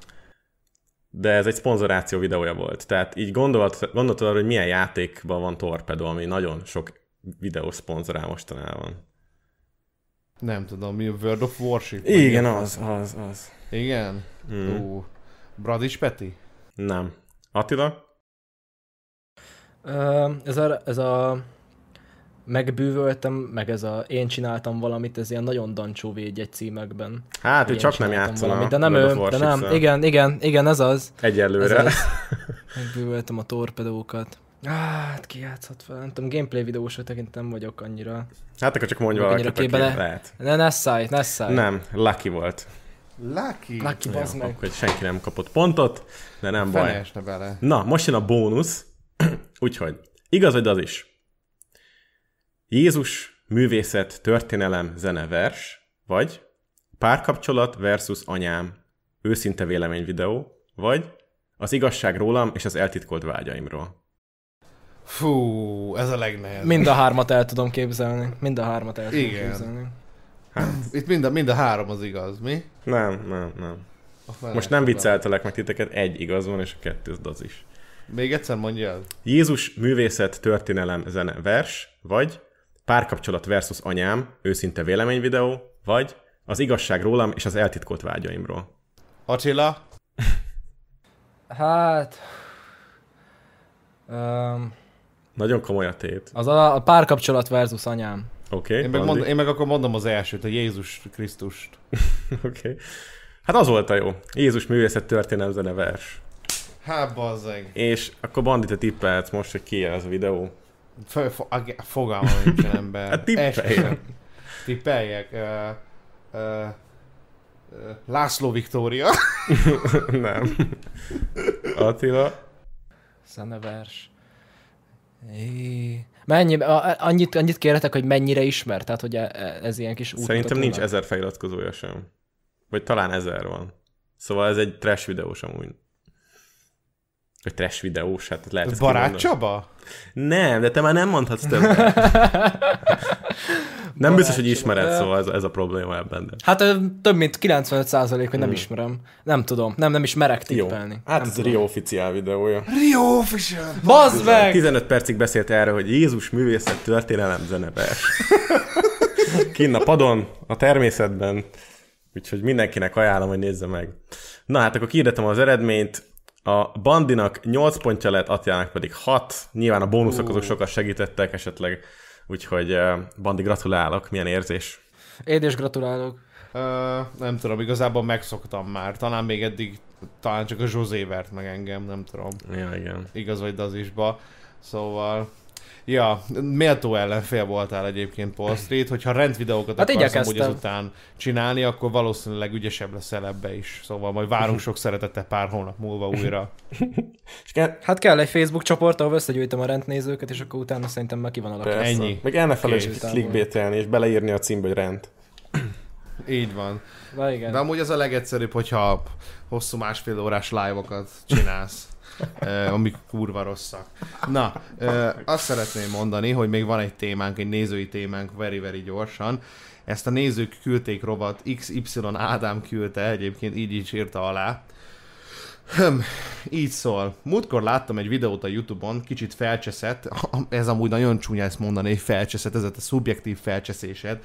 De ez egy szponzoráció videója volt. Tehát így gondolt, gondoltad arra, hogy milyen játékban van torpedó, ami nagyon sok videós szponzorál mostanában. Nem tudom, mi a World of Warship? Igen, az, az, az. Igen? Mm. Ú. Bradis Peti? Nem. Attila? Ö, ez, a, ez a megbűvöltem, meg ez a én csináltam valamit, ez ilyen nagyon dancsó védjegy címekben. Hát, ő csak nem játszana. valamit, De nem ő, de nem. Igen, igen, igen, ez az. Ez Egyelőre. az. Megbűvöltem a torpedókat. Hát ki játszhat fel? Nem tudom, gameplay videósra tekint nem vagyok annyira. Hát akkor csak mondj valakit, aki képbe le- lehet. Ne, ne szállj, ne szállj. Nem, Lucky volt. Lucky? Lucky, Jó, meg. akkor hogy senki nem kapott pontot, de nem baj. Fenesne bele. Na, most jön a bónusz. Úgyhogy, igaz, hogy az is. Jézus, művészet, történelem, zene, vers, vagy párkapcsolat versus anyám, őszinte vélemény videó, vagy az igazság rólam és az eltitkolt vágyaimról. Fú, ez a legnehezebb. Mind a hármat el tudom képzelni. Mind a hármat el tudom Igen. képzelni. Itt mind a, mind a három az igaz, mi? Nem, nem, nem. Most nem vicceltelek meg titeket, egy igaz van, és a kettő az az is. Még egyszer mondja el. Jézus, művészet, történelem, zene, vers, vagy párkapcsolat versus anyám, őszinte vélemény videó, vagy az igazság rólam és az eltitkolt vágyaimról. Attila? Hát... Um, Nagyon komoly a tét. az a, a párkapcsolat versus anyám. Oké, Én okay, meg, mond, én meg akkor mondom az elsőt, a Jézus Krisztust. Oké. Okay. Hát az volt a jó. Jézus művészet történelem zene vers. Hát bazzeg. És akkor Bandi, te tippelhetsz most, hogy ki ez a videó. Fogalmam nincsen ember. Hát. Tippeljek. Uh, uh, uh, László Viktória. Nem. Attila. Szenevers. É. Mennyi, annyit, annyit kérhetek, hogy mennyire ismer? Tehát, hogy e- e- ez ilyen kis útmutató Szerintem nincs ezer feliratkozója sem. Vagy talán ezer van. Szóval ez egy trash videós amúgy. Vagy trash videós, hát lehet Barát. Csaba? Nem, de te már nem mondhatsz többet. nem biztos, hogy Csaba. ismered, szóval ez, ez a probléma ebben. De. Hát több mint 95% hogy nem ismerem. Nem tudom. Nem, nem is merek Jó. tippelni. Hát nem ez a Rio officiál videója. Rio Official. Bazd meg! 15 percig beszélt erről, hogy Jézus művészet történelem zenevers. Kinn a padon, a természetben, úgyhogy mindenkinek ajánlom, hogy nézze meg. Na hát akkor kiirdetem az eredményt. A Bandinak 8 pontja lett, Attilának pedig 6. Nyilván a bónuszok azok sokat segítettek esetleg, úgyhogy eh, Bandi gratulálok, milyen érzés. Én is gratulálok. Uh, nem tudom, igazából megszoktam már. Talán még eddig, talán csak a Zsozé vert meg engem, nem tudom. Ja, igen. Igaz vagy dazisba. Szóval... Ja, méltó ellenfél voltál egyébként Paul Street, hogyha rendvideókat Hát akarsz amúgy ezután csinálni, akkor valószínűleg ügyesebb leszel ebbe is. Szóval majd várunk sok szeretettel pár hónap múlva újra. Hát kell egy Facebook csoport, ahol összegyűjtöm a rendnézőket, és akkor utána szerintem már ki van alakítva. Ennyi. Meg el ne felejtsd clickbaitelni, és beleírni a címbe, hogy rend. Így van. Na igen. De amúgy az a legegyszerűbb, hogyha hosszú másfél órás live-okat csinálsz, amik kurva rosszak. Na, azt szeretném mondani, hogy még van egy témánk, egy nézői témánk very-very gyorsan. Ezt a nézők küldték rovat, XY Ádám küldte, egyébként így is írta alá. Hm, így szól. Múltkor láttam egy videót a Youtube-on, kicsit felcseszett, ez amúgy nagyon csúnya ezt mondani, hogy felcseszett, ez a szubjektív felcseszésed.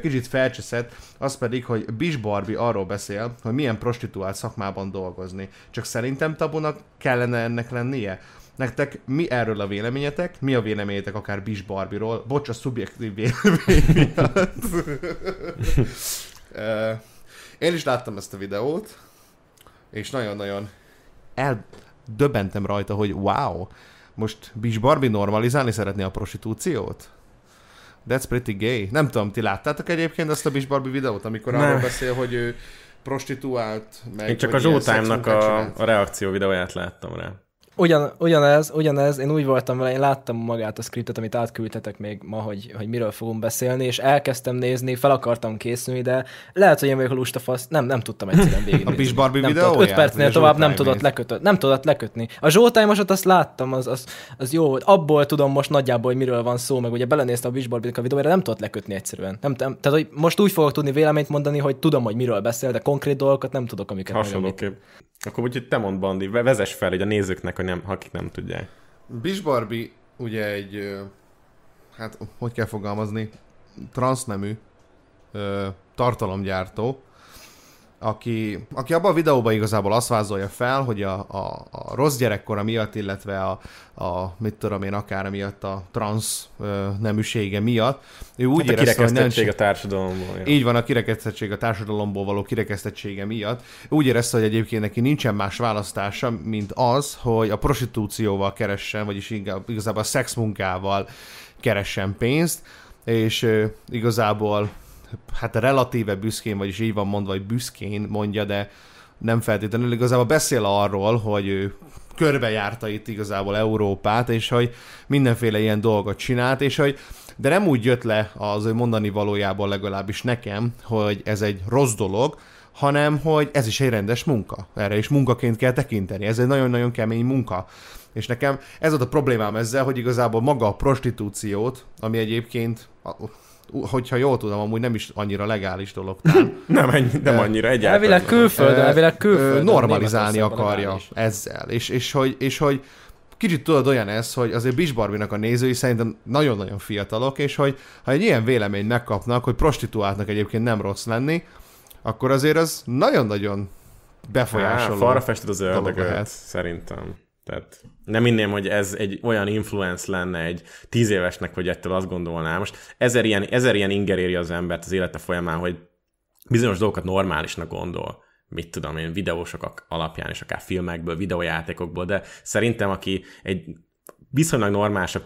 Kicsit felcseszett, az pedig, hogy Bish Barbie arról beszél, hogy milyen prostituált szakmában dolgozni. Csak szerintem tabunak kellene ennek lennie. Nektek mi erről a véleményetek? Mi a véleményetek akár Bish Barbie-ról? Bocs, a szubjektív vélemény miatt. Én is láttam ezt a videót, és nagyon-nagyon eldöbentem rajta, hogy wow, most Bish Barbie normalizálni szeretné a prostitúciót? That's pretty gay. Nem tudom, ti láttátok egyébként ezt a Bish Barbie videót, amikor arról beszél, hogy ő prostituált, meg... Én csak a Showtime-nak a, a reakció videóját láttam rá. Ugyan, ugyanez, ugyanez, én úgy voltam vele, én láttam magát a scriptet, amit átküldtetek még ma, hogy, hogy miről fogunk beszélni, és elkezdtem nézni, fel akartam készülni, de lehet, hogy én vagyok a lustafasz, nem, nem tudtam egyszerűen végig. a Bish Barbie nem videó? 5 percnél tovább nem tudott, lekötött, nem tudott lekötni. A Zsoltájmosat azt láttam, az, az, az, jó volt. Abból tudom most nagyjából, hogy miről van szó, meg ugye belenéztem a Bish Barbie a videóra, nem tudott lekötni egyszerűen. Nem, nem, tehát, hogy most úgy fogok tudni véleményt mondani, hogy tudom, hogy miről beszél, de konkrét dolgokat nem tudok, amiket Hasonlóképp. Akkor úgyhogy te mond, Bandi, vezess fel hogy a nézőknek, hogy nem, akik nem tudják. Bish Barbie ugye egy, hát hogy kell fogalmazni, transznemű tartalomgyártó, aki, aki abban a videóban igazából azt vázolja fel, hogy a, a, a rossz gyerekkora miatt, illetve a, a mit tudom én, akár miatt a transz ö, neműsége miatt, ő úgy hát érezte, hogy nem... a társadalomból. Ja. Így van, a kirekesztettség a társadalomból való kirekesztettsége miatt. Úgy érezte, hogy egyébként neki nincsen más választása, mint az, hogy a prostitúcióval keressen, vagyis igazából a szexmunkával keressen pénzt, és ö, igazából hát relatíve büszkén, vagyis így van mondva, hogy büszkén mondja, de nem feltétlenül igazából beszél arról, hogy ő körbejárta itt igazából Európát, és hogy mindenféle ilyen dolgot csinált, és hogy de nem úgy jött le az ő mondani valójában legalábbis nekem, hogy ez egy rossz dolog, hanem hogy ez is egy rendes munka. Erre is munkaként kell tekinteni. Ez egy nagyon-nagyon kemény munka. És nekem ez volt a problémám ezzel, hogy igazából maga a prostitúciót, ami egyébként hogyha jól tudom, amúgy nem is annyira legális dolog. nem, ennyi, nem annyira egyáltalán. Elvileg külföldön, elvileg külföldön. Normalizálni akarja ezzel. És, és, hogy, és hogy kicsit tudod olyan ez, hogy azért Bish Barbie-nak a nézői szerintem nagyon-nagyon fiatalok, és hogy ha egy ilyen véleményt megkapnak, hogy prostituáltnak egyébként nem rossz lenni, akkor azért az nagyon-nagyon befolyásoló. Há, falra fested az ördögöt, szerintem. Tehát nem inném, hogy ez egy olyan influence lenne egy tíz évesnek, hogy ettől azt gondolná. Most ezer ilyen, ezer ilyen inger éri az embert az élete folyamán, hogy bizonyos dolgokat normálisnak gondol mit tudom én, videósok alapján, és akár filmekből, videójátékokból, de szerintem aki egy viszonylag normálisabb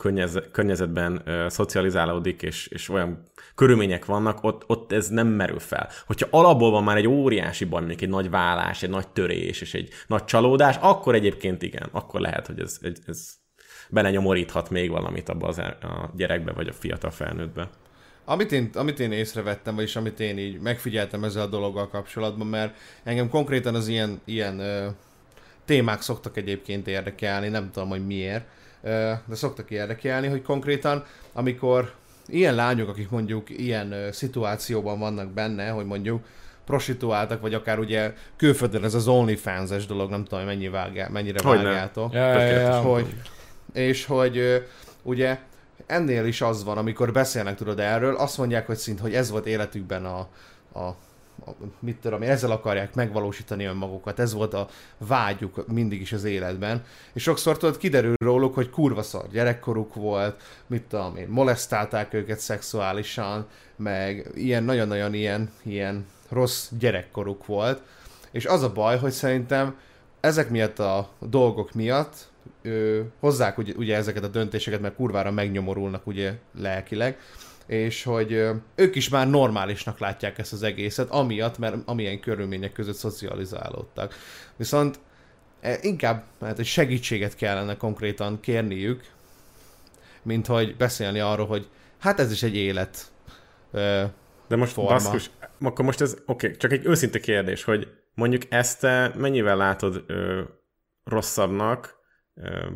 környezetben szocializálódik, és, és olyan körülmények vannak, ott, ott ez nem merül fel. Hogyha alapból van már egy óriási baj, mondjuk egy nagy vállás, egy nagy törés, és egy nagy csalódás, akkor egyébként igen, akkor lehet, hogy ez, ez, ez belenyomoríthat még valamit abba az, a gyerekbe, vagy a fiatal felnőttbe. Amit én, amit én észrevettem, vagyis amit én így megfigyeltem ezzel a dologgal kapcsolatban, mert engem konkrétan az ilyen, ilyen ö, témák szoktak egyébként érdekelni, nem tudom, hogy miért, ö, de szoktak érdekelni, hogy konkrétan, amikor ilyen lányok, akik mondjuk ilyen ö, szituációban vannak benne, hogy mondjuk prostituáltak, vagy akár ugye külföldön ez az OnlyFans-es dolog, nem tudom, mennyi vágá, mennyire hogy vágjátok. Ja, ja, ja, ja. Hogy, és hogy ö, ugye ennél is az van, amikor beszélnek tudod erről, azt mondják, hogy szint, hogy ez volt életükben a, a mit tudom ezzel akarják megvalósítani önmagukat, ez volt a vágyuk mindig is az életben, és sokszor tudod, kiderül róluk, hogy kurva szar gyerekkoruk volt, mit tudom én, molesztálták őket szexuálisan, meg ilyen nagyon-nagyon ilyen, ilyen rossz gyerekkoruk volt, és az a baj, hogy szerintem ezek miatt a dolgok miatt ö, hozzák ugye, ugye ezeket a döntéseket, mert kurvára megnyomorulnak ugye lelkileg, és hogy ö, ők is már normálisnak látják ezt az egészet, amiatt, mert amilyen körülmények között szocializálódtak. Viszont e, inkább hát egy segítséget kellene konkrétan kérniük, mint hogy beszélni arról, hogy hát ez is egy élet ö, De most forma. baszkus, akkor most ez, oké, okay, csak egy őszinte kérdés, hogy mondjuk ezt te mennyivel látod ö, rosszabbnak,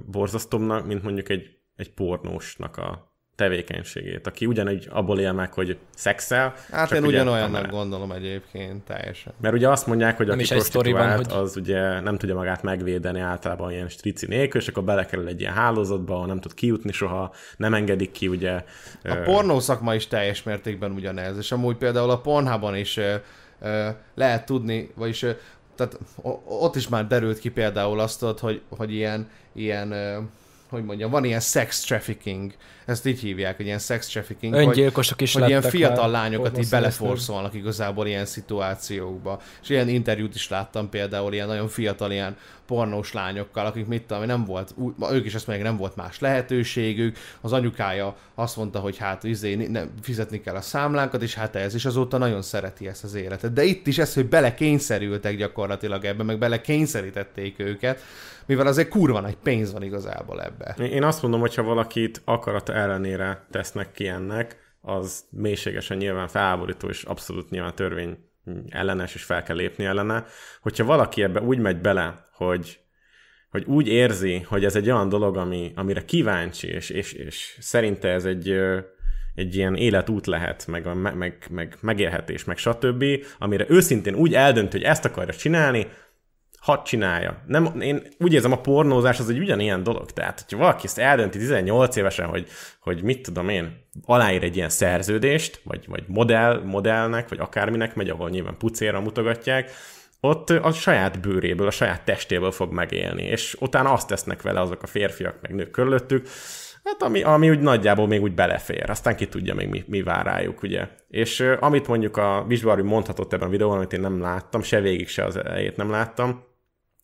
borzasztóbbnak, mint mondjuk egy, egy pornósnak a tevékenységét, aki ugyanúgy abból él meg, hogy szexel. Hát én ugyanolyannak gondolom egyébként, teljesen. Mert ugye azt mondják, hogy aki prostituált, hogy... az ugye nem tudja magát megvédeni általában ilyen strici nélkül, és akkor belekerül egy ilyen hálózatba, ahol nem tud kijutni soha, nem engedik ki, ugye. A pornó szakma is teljes mértékben ugyanez, és amúgy például a pornhában is lehet tudni, vagyis tehát ott is már derült ki például azt, hogy, hogy ilyen, ilyen hogy mondjam, van ilyen sex trafficking, ezt így hívják, hogy ilyen sex trafficking, Öngyilkosok hogy, is hogy ilyen fiatal lányokat így beleforszolnak igazából ilyen szituációkba. És ilyen interjút is láttam például ilyen nagyon fiatal ilyen pornós lányokkal, akik mit tudom, nem volt, ők is azt mondják, nem volt más lehetőségük, az anyukája azt mondta, hogy hát izé, nem, fizetni kell a számlánkat, és hát ez, is azóta nagyon szereti ezt az életet. De itt is ez, hogy belekényszerültek gyakorlatilag ebbe, meg belekényszerítették őket, mivel azért kurva nagy pénz van igazából ebbe. Én azt mondom, hogyha valakit akarata ellenére tesznek ki ennek, az mélységesen nyilván felháborító, és abszolút nyilván törvény ellenes, és fel kell lépni ellene. Hogyha valaki ebbe úgy megy bele, hogy, hogy úgy érzi, hogy ez egy olyan dolog, ami, amire kíváncsi, és, és, és szerinte ez egy, egy ilyen életút lehet, meg, meg, meg, meg megélhetés, meg stb., amire őszintén úgy eldönt, hogy ezt akarja csinálni, hadd csinálja. Nem, én úgy érzem, a pornózás az egy ugyanilyen dolog. Tehát, hogyha valaki ezt eldönti 18 évesen, hogy, hogy mit tudom én, aláír egy ilyen szerződést, vagy, vagy modell, modellnek, vagy akárminek megy, ahol nyilván pucéra mutogatják, ott a saját bőréből, a saját testéből fog megélni, és utána azt tesznek vele azok a férfiak, meg nők körülöttük, hát ami, ami úgy nagyjából még úgy belefér, aztán ki tudja még mi, mi vár rájuk, ugye. És amit mondjuk a Visbarbi mondhatott ebben a videóban, amit én nem láttam, se végig, se az elejét nem láttam,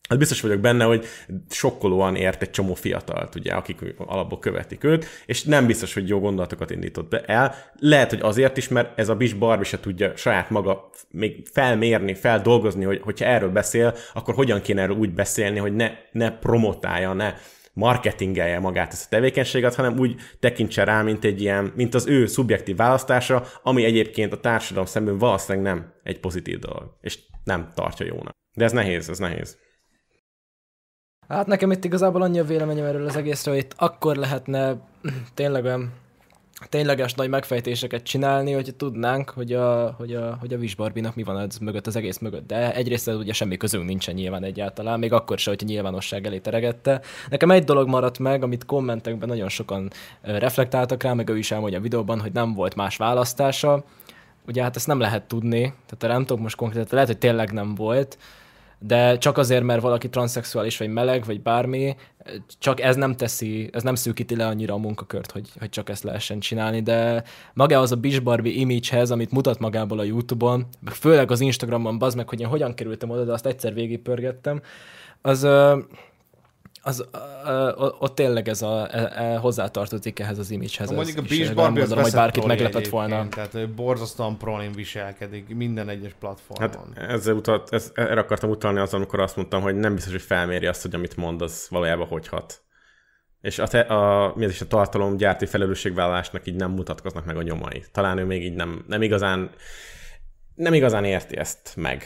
Hát biztos vagyok benne, hogy sokkolóan ért egy csomó fiatalt, ugye, akik alapból követik őt, és nem biztos, hogy jó gondolatokat indított be el. Lehet, hogy azért is, mert ez a Bis Barbie se tudja saját maga még felmérni, feldolgozni, hogy hogyha erről beszél, akkor hogyan kéne erről úgy beszélni, hogy ne, ne promotálja, ne marketingelje magát ezt a tevékenységet, hanem úgy tekintse rá, mint egy ilyen, mint az ő szubjektív választása, ami egyébként a társadalom szemben valószínűleg nem egy pozitív dolog, és nem tartja jónak. De ez nehéz, ez nehéz. Hát nekem itt igazából annyi a véleményem erről az egészről, hogy itt akkor lehetne tényleg olyan tényleges nagy megfejtéseket csinálni, hogy tudnánk, hogy a, hogy a, hogy a Visbarbinak mi van az mögött, az egész mögött. De egyrészt ugye semmi közünk nincsen nyilván egyáltalán, még akkor sem, hogyha nyilvánosság elé teregette. Nekem egy dolog maradt meg, amit kommentekben nagyon sokan reflektáltak rá, meg ő is elmondja a videóban, hogy nem volt más választása. Ugye hát ezt nem lehet tudni, tehát nem tudok most konkrétan, lehet, hogy tényleg nem volt, de csak azért, mert valaki transzexuális, vagy meleg, vagy bármi, csak ez nem teszi, ez nem szűkíti le annyira a munkakört, hogy, hogy csak ezt lehessen csinálni, de magához a Bish Barbie image-hez, amit mutat magából a YouTube-on, főleg az Instagramon, bazd meg, hogy én hogyan kerültem oda, de azt egyszer végigpörgettem, az az, ö, ott tényleg ez a, e, e, hozzátartozik ehhez az image-hez. Mondjuk a Beach Barbie gondolom, hogy bárkit meglepett volna. Tehát ő borzasztóan prolin viselkedik minden egyes platformon. Hát ezzel utat, ez, erre akartam utalni az, amikor azt mondtam, hogy nem biztos, hogy felméri azt, hogy amit mond, az valójában hogy hat. És a, te, a, mi is a tartalom gyárti felelősségvállalásnak így nem mutatkoznak meg a nyomai. Talán ő még így nem, nem igazán nem igazán érti ezt meg.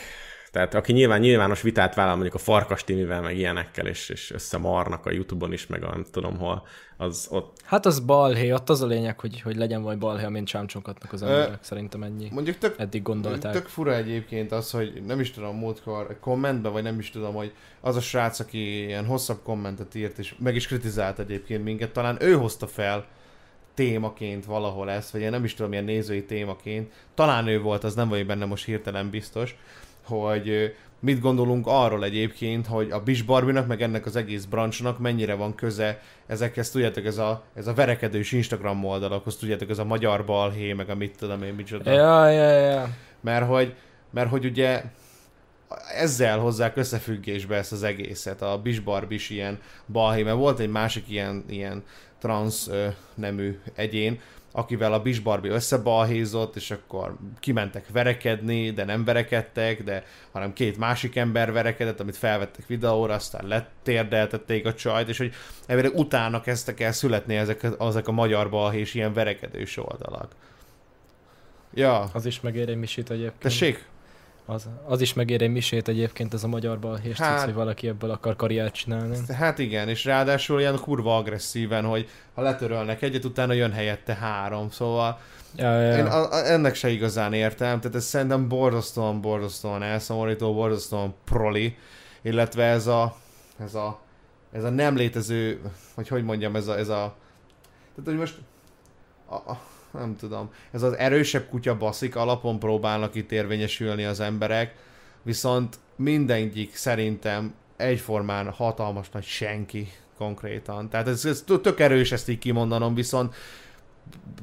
Tehát aki nyilván nyilvános vitát vállal mondjuk a Farkas Timivel, meg ilyenekkel, és, és összemarnak a Youtube-on is, meg a nem tudom hol, az ott... Hát az balhé, ott az a lényeg, hogy, hogy legyen vagy balhé, amint csámcsongatnak az emberek, Ö, szerintem ennyi. Mondjuk tök, eddig gondolták. Tök fura egyébként az, hogy nem is tudom múltkor kommentben, vagy nem is tudom, hogy az a srác, aki ilyen hosszabb kommentet írt, és meg is kritizált egyébként minket, talán ő hozta fel témaként valahol ezt, vagy én nem is tudom, milyen nézői témaként. Talán ő volt, az nem vagy benne most hirtelen biztos, hogy mit gondolunk arról egyébként, hogy a Bish Barbie-nak, meg ennek az egész branchnak mennyire van köze ezekhez, tudjátok, ez a, ez a verekedős Instagram oldalakhoz, tudjátok, ez a magyar balhé, meg a mit tudom én, micsoda. Ja, ja, ja. Mert hogy, mert hogy ugye ezzel hozzák összefüggésbe ezt az egészet, a Bish Barbie is ilyen balhé, mert volt egy másik ilyen, ilyen trans nemű egyén, akivel a Bish Barbie összebalhézott, és akkor kimentek verekedni, de nem verekedtek, de hanem két másik ember verekedett, amit felvettek videóra, aztán letérdeltették a csajt, és hogy ebből utána kezdtek el születni ezek, ezek a magyar balhés ilyen verekedős oldalak. Ja. Az is megér egy misit egyébként. Tessék? Az, az is megér egy misét egyébként, ez a magyar balhés hát, Hát- hogy valaki ebből akar karriert csinálni. Hát igen, és ráadásul ilyen kurva agresszíven, hogy ha letörölnek egyet, utána jön helyette három, szóval Ja, ja, én a, a, ennek se igazán értem, tehát ez szerintem borzasztóan, borzasztóan elszomorító, borzasztóan proli, illetve ez a, ez a, ez a nem létező, hogy hogy mondjam, ez a, ez a tehát hogy most a, a, nem tudom, ez az erősebb kutya baszik alapon próbálnak itt érvényesülni az emberek, viszont mindegyik szerintem egyformán hatalmas nagy senki konkrétan. Tehát ez, ez tök erős ezt így kimondanom, viszont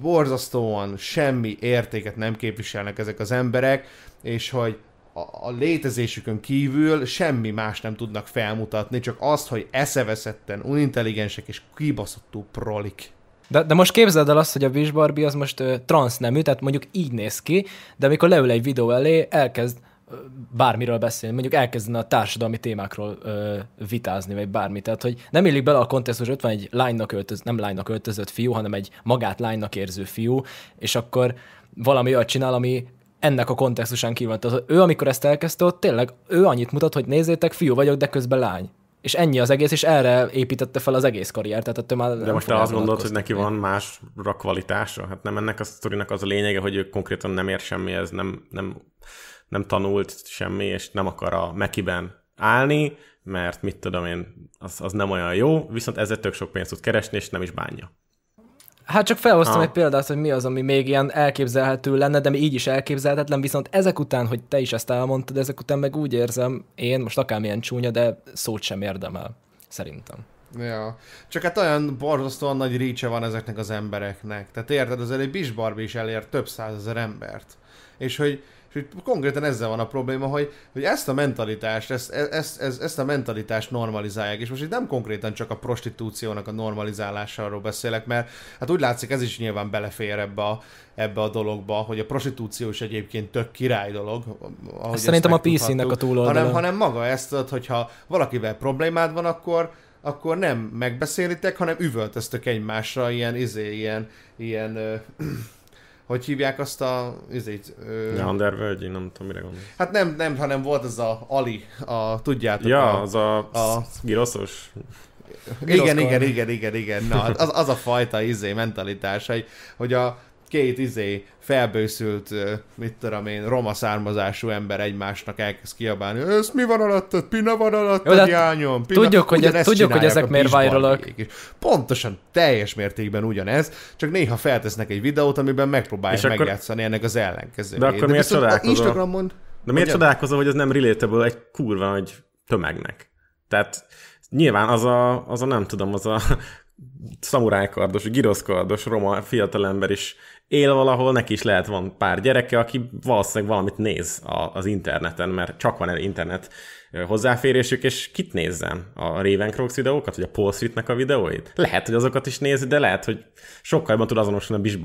borzasztóan semmi értéket nem képviselnek ezek az emberek, és hogy a, a létezésükön kívül semmi más nem tudnak felmutatni, csak azt, hogy eszeveszetten, unintelligensek és kibaszottul prolik. De, de most képzeld el azt, hogy a Wish Barbie az most ö, transznemű, tehát mondjuk így néz ki, de amikor leül egy videó elé, elkezd ö, bármiről beszélni, mondjuk elkezdene a társadalmi témákról ö, vitázni, vagy bármi. Tehát, hogy nem illik bele a kontextus, ott van egy lánynak öltöz, nem lánynak öltözött fiú, hanem egy magát lánynak érző fiú, és akkor valami olyat csinál, ami ennek a kontextusán kívül. Tehát ő, amikor ezt elkezdte, ott tényleg ő annyit mutat, hogy nézzétek, fiú vagyok, de közben lány. És ennyi az egész, és erre építette fel az egész karriert. Tehát már De most te azt gondolod, hogy neki van másra kvalitása? Hát nem ennek a sztorinak az a lényege, hogy ő konkrétan nem ér semmihez, nem, nem, nem tanult semmi, és nem akar a Mekiben állni, mert mit tudom én, az, az nem olyan jó, viszont ezzel tök sok pénzt tud keresni, és nem is bánja. Hát csak felhoztam Ha. egy példát, hogy mi az, ami még ilyen elképzelhető lenne, de mi így is elképzelhetetlen, viszont ezek után, hogy te is ezt elmondtad, ezek után meg úgy érzem, én most akármilyen csúnya, de szót sem érdemel. Szerintem. Ja. Csak hát olyan borzasztóan nagy rícse van ezeknek az embereknek. Tehát érted, azért egy Bish Barbie is elér több százezer embert. És hogy, hogy konkrétan ezzel van a probléma, hogy, hogy ezt a mentalitást, ezt, ezt, ezt, ezt a mentalitást normalizálják, és most itt nem konkrétan csak a prostitúciónak a normalizálásáról beszélek, mert hát úgy látszik, ez is nyilván belefér ebbe a, ebbe a dologba, hogy a prostitúció is egyébként tök király dolog. ezt szerintem a megtudhattuk. PC-nek a túloldala. Hanem, hanem maga ezt, hogyha valakivel problémád van, akkor akkor nem megbeszélitek, hanem üvöltöztök egymásra, ilyen, izé, ilyen, ilyen, ö, hogy hívják azt a, izét, ö, Ja, Underworld, nem tudom, mire gondolsz. hát nem, nem, hanem volt ez a Ali, a, tudjátok, Ja, a, az a, a- giroszos. igen, igen, igen, igen, igen, na, hát az, az a fajta izé mentalitás, hogy, hogy a két izé felbőszült, mit tudom én, roma származású ember egymásnak elkezd kiabálni, ez mi van alattad, pina van alattad, Jó, jányom, pina. tudjuk, hogy- tudjuk, hogy ezek miért is. Pontosan, teljes mértékben ugyanez, csak néha feltesznek egy videót, amiben megpróbálják akkor- megjátszani ennek az ellenkezőjét. De akkor miért csodálkozol? Instagramon... De miért Hogyan? csodálkozol, hogy ez nem relatable egy kurva nagy tömegnek? Tehát nyilván az a, az a nem tudom, az a szamurájkardos, giroszkardos roma fiatalember is él valahol, neki is lehet van pár gyereke, aki valószínűleg valamit néz a, az interneten, mert csak van el internet hozzáférésük, és kit nézzen? A Ravencrox videókat, vagy a Paul Streetnek a videóit? Lehet, hogy azokat is nézi, de lehet, hogy sokkal jobban tud azonosulni a Bish.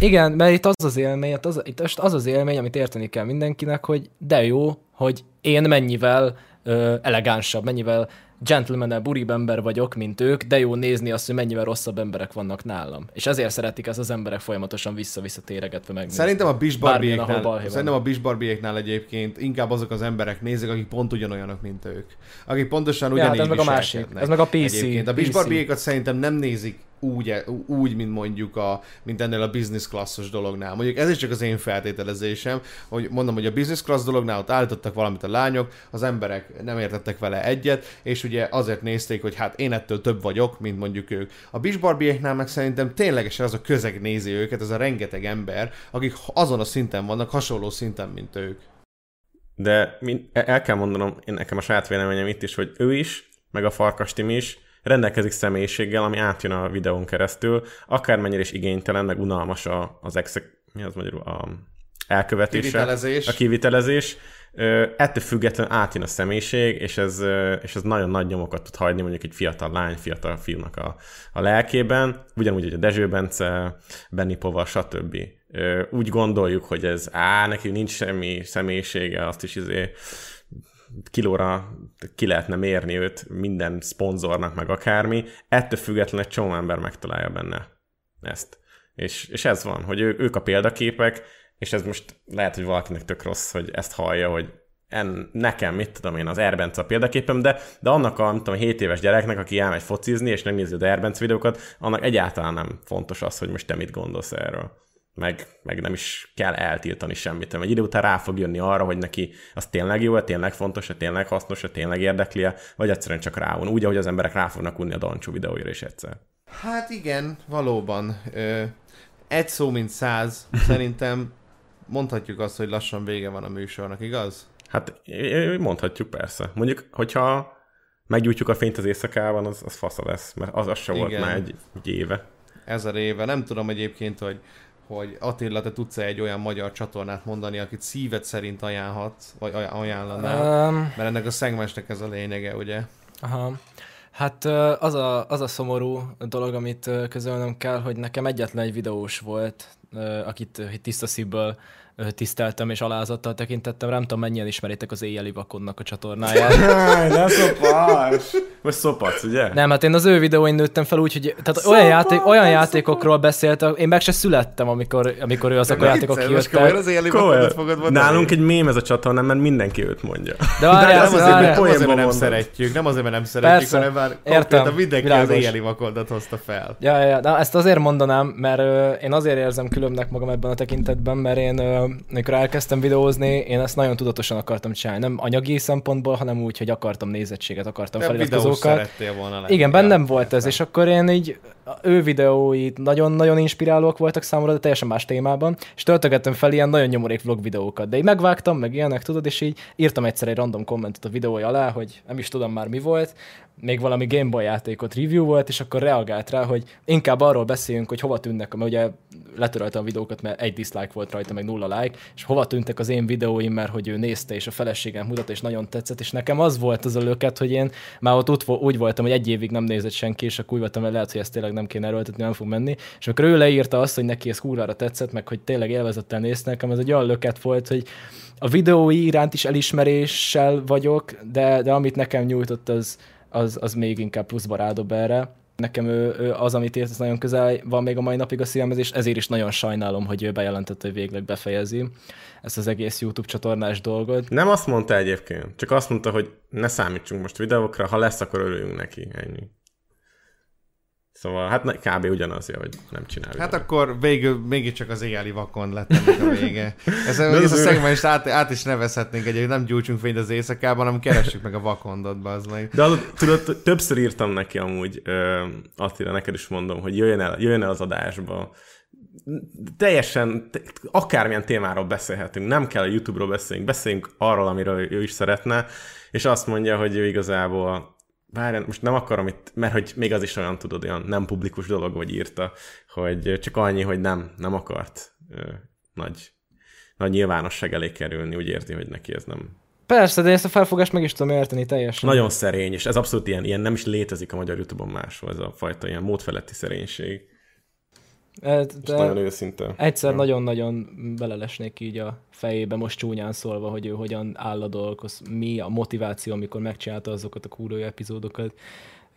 Igen, mert itt az az élmény, az, itt az az élmény, amit érteni kell mindenkinek, hogy de jó, hogy én mennyivel ö, elegánsabb, mennyivel gentlemanebb, uribb ember vagyok, mint ők, de jó nézni azt, hogy mennyivel rosszabb emberek vannak nálam. És ezért szeretik ezt az emberek folyamatosan vissza-vissza téregetve meg. Szerintem a Bish Bármilyen, ahol Barbiéknál, balhé van. szerintem a Bish Barbiéknál egyébként inkább azok az emberek nézik, akik pont ugyanolyanok, mint ők. Akik pontosan Ja, hát ugyanígy ez meg a másik. Ez meg a PC. Egyébként a Bish PC. Barbiékat szerintem nem nézik úgy, úgy, mint mondjuk a, mint ennél a business classos dolognál. Mondjuk ez is csak az én feltételezésem, hogy mondom, hogy a business class dolognál ott állítottak valamit a lányok, az emberek nem értettek vele egyet, és ugye azért nézték, hogy hát én ettől több vagyok, mint mondjuk ők. A Bish Barbiéknál meg szerintem ténylegesen az a közeg nézi őket, ez a rengeteg ember, akik azon a szinten vannak, hasonló szinten, mint ők. De el kell mondanom, én nekem a saját véleményem itt is, hogy ő is, meg a Farkas is rendelkezik személyiséggel, ami átjön a videón keresztül, akármennyire is igénytelen, meg unalmas a, az exek, mi az magyarul, a elkövetése. Kivitelezés. A kivitelezés. Ettől függetlenül átjön a személyiség, és ez, és ez nagyon nagy nyomokat tud hagyni mondjuk egy fiatal lány, fiatal fiúnak a, a lelkében, ugyanúgy, hogy a Dezső Bence, Benny Pova, stb. Úgy gondoljuk, hogy ez, á, neki nincs semmi személyisége, azt is izé kilóra ki lehetne mérni őt minden szponzornak, meg akármi. Ettől függetlenül egy csomó ember megtalálja benne ezt. És, és ez van, hogy ő, ők a példaképek, és ez most lehet, hogy valakinek tök rossz, hogy ezt hallja, hogy en, nekem, mit tudom én, az Erbence a példaképem, de, de annak a, tudom, 7 éves gyereknek, aki elmegy focizni, és megnézi az Erbence videókat, annak egyáltalán nem fontos az, hogy most te mit gondolsz erről. Meg, meg nem is kell eltiltani semmit. Egy idő után rá fog jönni arra, hogy neki az tényleg jó, tényleg fontos, tényleg hasznos, tényleg érdekli vagy egyszerűen csak ráun. Úgy, ahogy az emberek rá fognak unni a Dancsú videóira is egyszer. Hát igen, valóban. Ö, egy szó, mint száz. Szerintem mondhatjuk azt, hogy lassan vége van a műsornak, igaz? Hát mondhatjuk persze. Mondjuk, hogyha meggyújtjuk a fényt az éjszakában, az, az fasza lesz, mert az, az se volt már egy, egy éve. Ezer éve. Nem tudom egyébként, hogy hogy Attila, te tudsz egy olyan magyar csatornát mondani, akit szíved szerint ajánlhat, vagy ajánlanál? Um, mert ennek a szegmensnek ez a lényege, ugye? Aha. Hát az a, az a szomorú dolog, amit közölnöm kell, hogy nekem egyetlen egy videós volt, akit tiszta szívből tiszteltem és alázattal tekintettem. Nem tudom, mennyien ismeritek az éjjeli vakonnak a csatornáját. ne szopas! Most szopasz, ugye? Nem, hát én az ő videóin nőttem fel úgy, hogy tehát olyan, játék, olyan játékokról beszélt, én meg se születtem, amikor, amikor ő azok a játékok kijöttek. az éjjeli vakonat fogod mondani? Nálunk egy mém ez a csatorna, mert mindenki őt mondja. De, várjál, nem azért, mert azért, mert nem szeretjük, nem azért, mert nem szeretjük, Persze, hanem már értem, mindenki világos. az éjjeli vakonat hozta fel. Ja, ja, de ezt azért mondanám, mert uh, én azért érzem különbnek magam ebben a tekintetben, mert én amikor elkezdtem videózni, én ezt nagyon tudatosan akartam csinálni. Nem anyagi szempontból, hanem úgy, hogy akartam nézettséget, akartam feliratkozókat. Igen, bennem volt ez, és akkor én így ő videói nagyon-nagyon inspirálóak voltak számomra, de teljesen más témában, és töltögettem fel ilyen nagyon nyomorék vlog videókat, de így megvágtam, meg ilyenek, tudod, és így írtam egyszer egy random kommentet a videója alá, hogy nem is tudom már mi volt, még valami Gameboy játékot review volt, és akkor reagált rá, hogy inkább arról beszéljünk, hogy hova tűnnek, mert ugye letörölte a videókat, mert egy dislike volt rajta, meg nulla like, és hova tűntek az én videóim, mert hogy ő nézte, és a feleségem mutatta, és nagyon tetszett, és nekem az volt az a löket, hogy én már ott úgy voltam, hogy egy évig nem nézett senki, és akkor úgy voltam, hogy lehet, hogy ezt tényleg nem kéne erőltetni, nem fog menni. És amikor ő leírta azt, hogy neki ez kurvára tetszett, meg hogy tényleg élvezettel nézte nekem, ez egy olyan löket volt, hogy a videói iránt is elismeréssel vagyok, de, de amit nekem nyújtott, az, az, az még inkább pluszba rádob erre. Nekem ő, ő az, amit ért, az nagyon közel van még a mai napig a szívemhez, és ezért is nagyon sajnálom, hogy ő bejelentette, hogy végleg befejezi ezt az egész YouTube csatornás dolgot. Nem azt mondta egyébként, csak azt mondta, hogy ne számítsunk most videókra, ha lesz, akkor örüljünk neki, ennyi. Szóval hát kb. ugyanaz, hogy nem csinál. Hát akkor végül mégiscsak az éjjeli vakon lett ennek a vége. Ez, ez a szegmens át, át is nevezhetnénk egy, hogy nem gyújtsunk fényt az éjszakában, hanem keressük meg a vakondot, az meg. De az, tudod, többször írtam neki amúgy, uh, Attila, neked is mondom, hogy jöjjön el, jöjjön el az adásba, teljesen, akármilyen témáról beszélhetünk, nem kell a YouTube-ról beszéljünk, beszéljünk arról, amiről ő is szeretne, és azt mondja, hogy ő igazából bár most nem akarom itt, mert hogy még az is olyan, tudod, olyan nem publikus dolog, vagy írta, hogy csak annyi, hogy nem, nem akart ö, nagy, nagy nyilvánosság elé kerülni, úgy érti, hogy neki ez nem... Persze, de ezt a felfogást meg is tudom érteni teljesen. Nagyon szerény, és ez abszolút ilyen, ilyen nem is létezik a magyar YouTube-on máshol, ez a fajta ilyen módfeletti szerénység. Hát, de nagyon őszinte. Egyszer nagyon-nagyon belelesnék így a fejébe, most csúnyán szólva, hogy ő hogyan áll a dolgokhoz, mi a motiváció, amikor megcsinálta azokat a kúró epizódokat.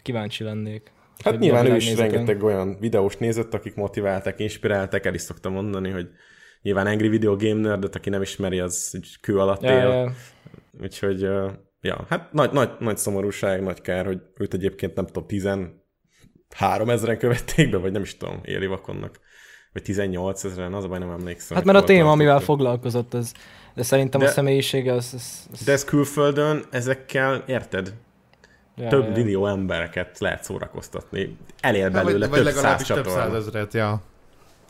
Kíváncsi lennék. Hát nyilván ő is rengeteg olyan videós nézett, akik motiváltak, inspiráltak, el is szoktam mondani, hogy nyilván Angry Video Game Nerdet, aki nem ismeri, az kő alatt él. Ja, ja. Úgyhogy, ja, hát nagy, nagy, nagy szomorúság, nagy kár, hogy őt egyébként nem tudom, tizen három ezeren követték be, vagy nem is tudom, éli vakonnak, vagy 18 ezeren, az a baj, nem emlékszem. Hát mert a téma, amivel foglalkozott, az, de szerintem de, a személyisége az, az, az... De ez külföldön ezekkel, érted? Ja, több ja. millió embereket lehet szórakoztatni. Elér belőle vagy, több vagy száz több százezret, ja.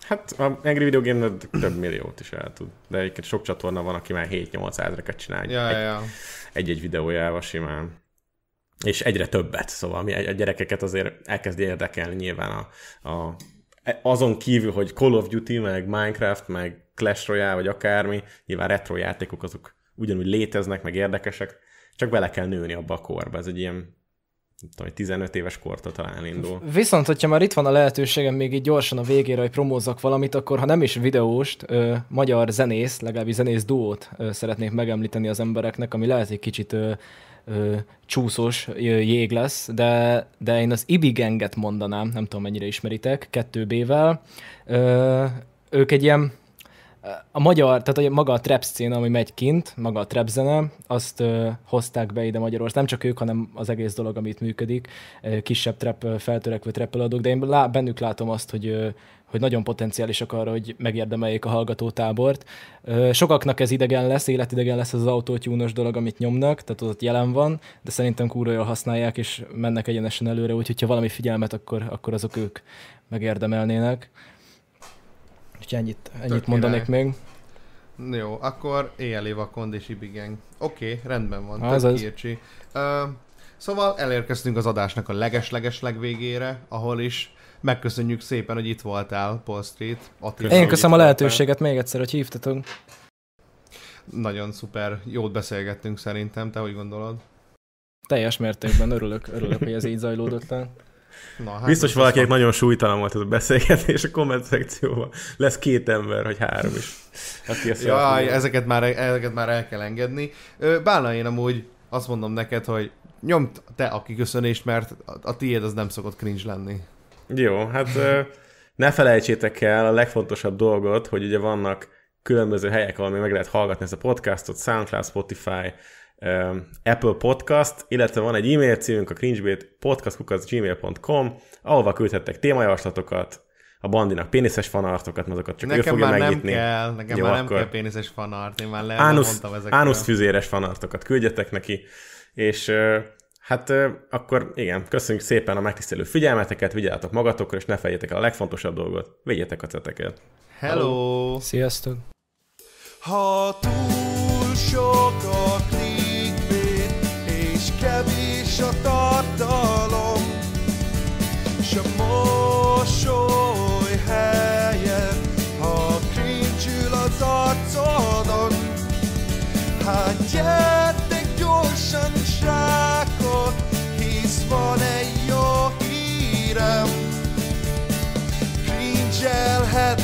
Hát a Angry Video Game több milliót is el tud. De egyébként sok csatorna van, aki már 7-8 ezreket csinál ja, egy, ja. egy-egy videójával simán és egyre többet, szóval mi a gyerekeket azért elkezd érdekelni nyilván a, a, azon kívül, hogy Call of Duty, meg Minecraft, meg Clash Royale, vagy akármi, nyilván retro játékok azok ugyanúgy léteznek, meg érdekesek, csak bele kell nőni abba a korba. Ez egy ilyen tudom, 15 éves korta talán indul. Viszont, hogyha már itt van a lehetőségem még így gyorsan a végére, hogy promózzak valamit, akkor ha nem is videóst, ö, magyar zenész, legalábbis zenész duót ö, szeretnék megemlíteni az embereknek, ami lehet egy kicsit ö, ö, csúszós jég lesz, de, de én az Ibigenget mondanám, nem tudom mennyire ismeritek, 2B-vel. Ö, ők egy ilyen a magyar, tehát a, maga a trap szcéna, ami megy kint, maga a trap zene, azt ö, hozták be ide Magyarország. Nem csak ők, hanem az egész dolog, amit működik. Kisebb trap, feltörekvő trap eladók, de én lá, bennük látom azt, hogy ö, hogy nagyon potenciálisak arra, hogy megérdemeljék a hallgatótábort. Sokaknak ez idegen lesz, életidegen lesz az autótyúnos dolog, amit nyomnak, tehát ott jelen van, de szerintem kúra jól használják, és mennek egyenesen előre, úgyhogy ha valami figyelmet, akkor, akkor azok ők megérdemelnének. Úgyhogy ennyit, ennyit mondanék még. Jó, akkor éjjeli vakond és ibigeng. Oké, okay, rendben van. Az az. Uh, szóval elérkeztünk az adásnak a leges-leges legvégére, ahol is megköszönjük szépen, hogy itt voltál, Paul Street. Attila, Én köszönöm a lehetőséget még egyszer, hogy hívtatok. Nagyon szuper, jót beszélgettünk szerintem, te hogy gondolod? Teljes mértékben örülök, örülök, hogy ez így zajlódott le. Na, hát Biztos valakinek nagyon súlytalan volt ez a beszélgetés a komment szekcióban. Lesz két ember, vagy három is. Aki ezt ja, ezeket már, ezeket már el kell engedni. Bálna, én amúgy azt mondom neked, hogy nyomd te a kiköszönést, mert a tiéd az nem szokott cringe lenni. Jó, hát ne felejtsétek el a legfontosabb dolgot, hogy ugye vannak különböző helyek, ahol még meg lehet hallgatni ezt a podcastot, SoundCloud, Spotify, Apple Podcast, illetve van egy e-mail címünk, a cringebait podcast.gmail.com, ahova küldhettek témajavaslatokat, a bandinak péniszes fanartokat, azokat csak nekem ő fogja már megnyitni. nem kell, nekem Jó, már nem kell péniszes fanart, én már le Ánusz, ezekről. Ánusz füzéres fanartokat küldjetek neki, és Hát akkor igen, köszönjük szépen a megtisztelő figyelmeteket, vigyázzatok magatokra, és ne feljétek el a legfontosabb dolgot, védjetek a ceteket. Hello! Sziasztok! Ha túl sok a és kevés a tartalom, s a mosoly helyen, ha cringe az arcodon, hát gyertek gyorsan, srác! van egy jó hírem Cringe-elhetünk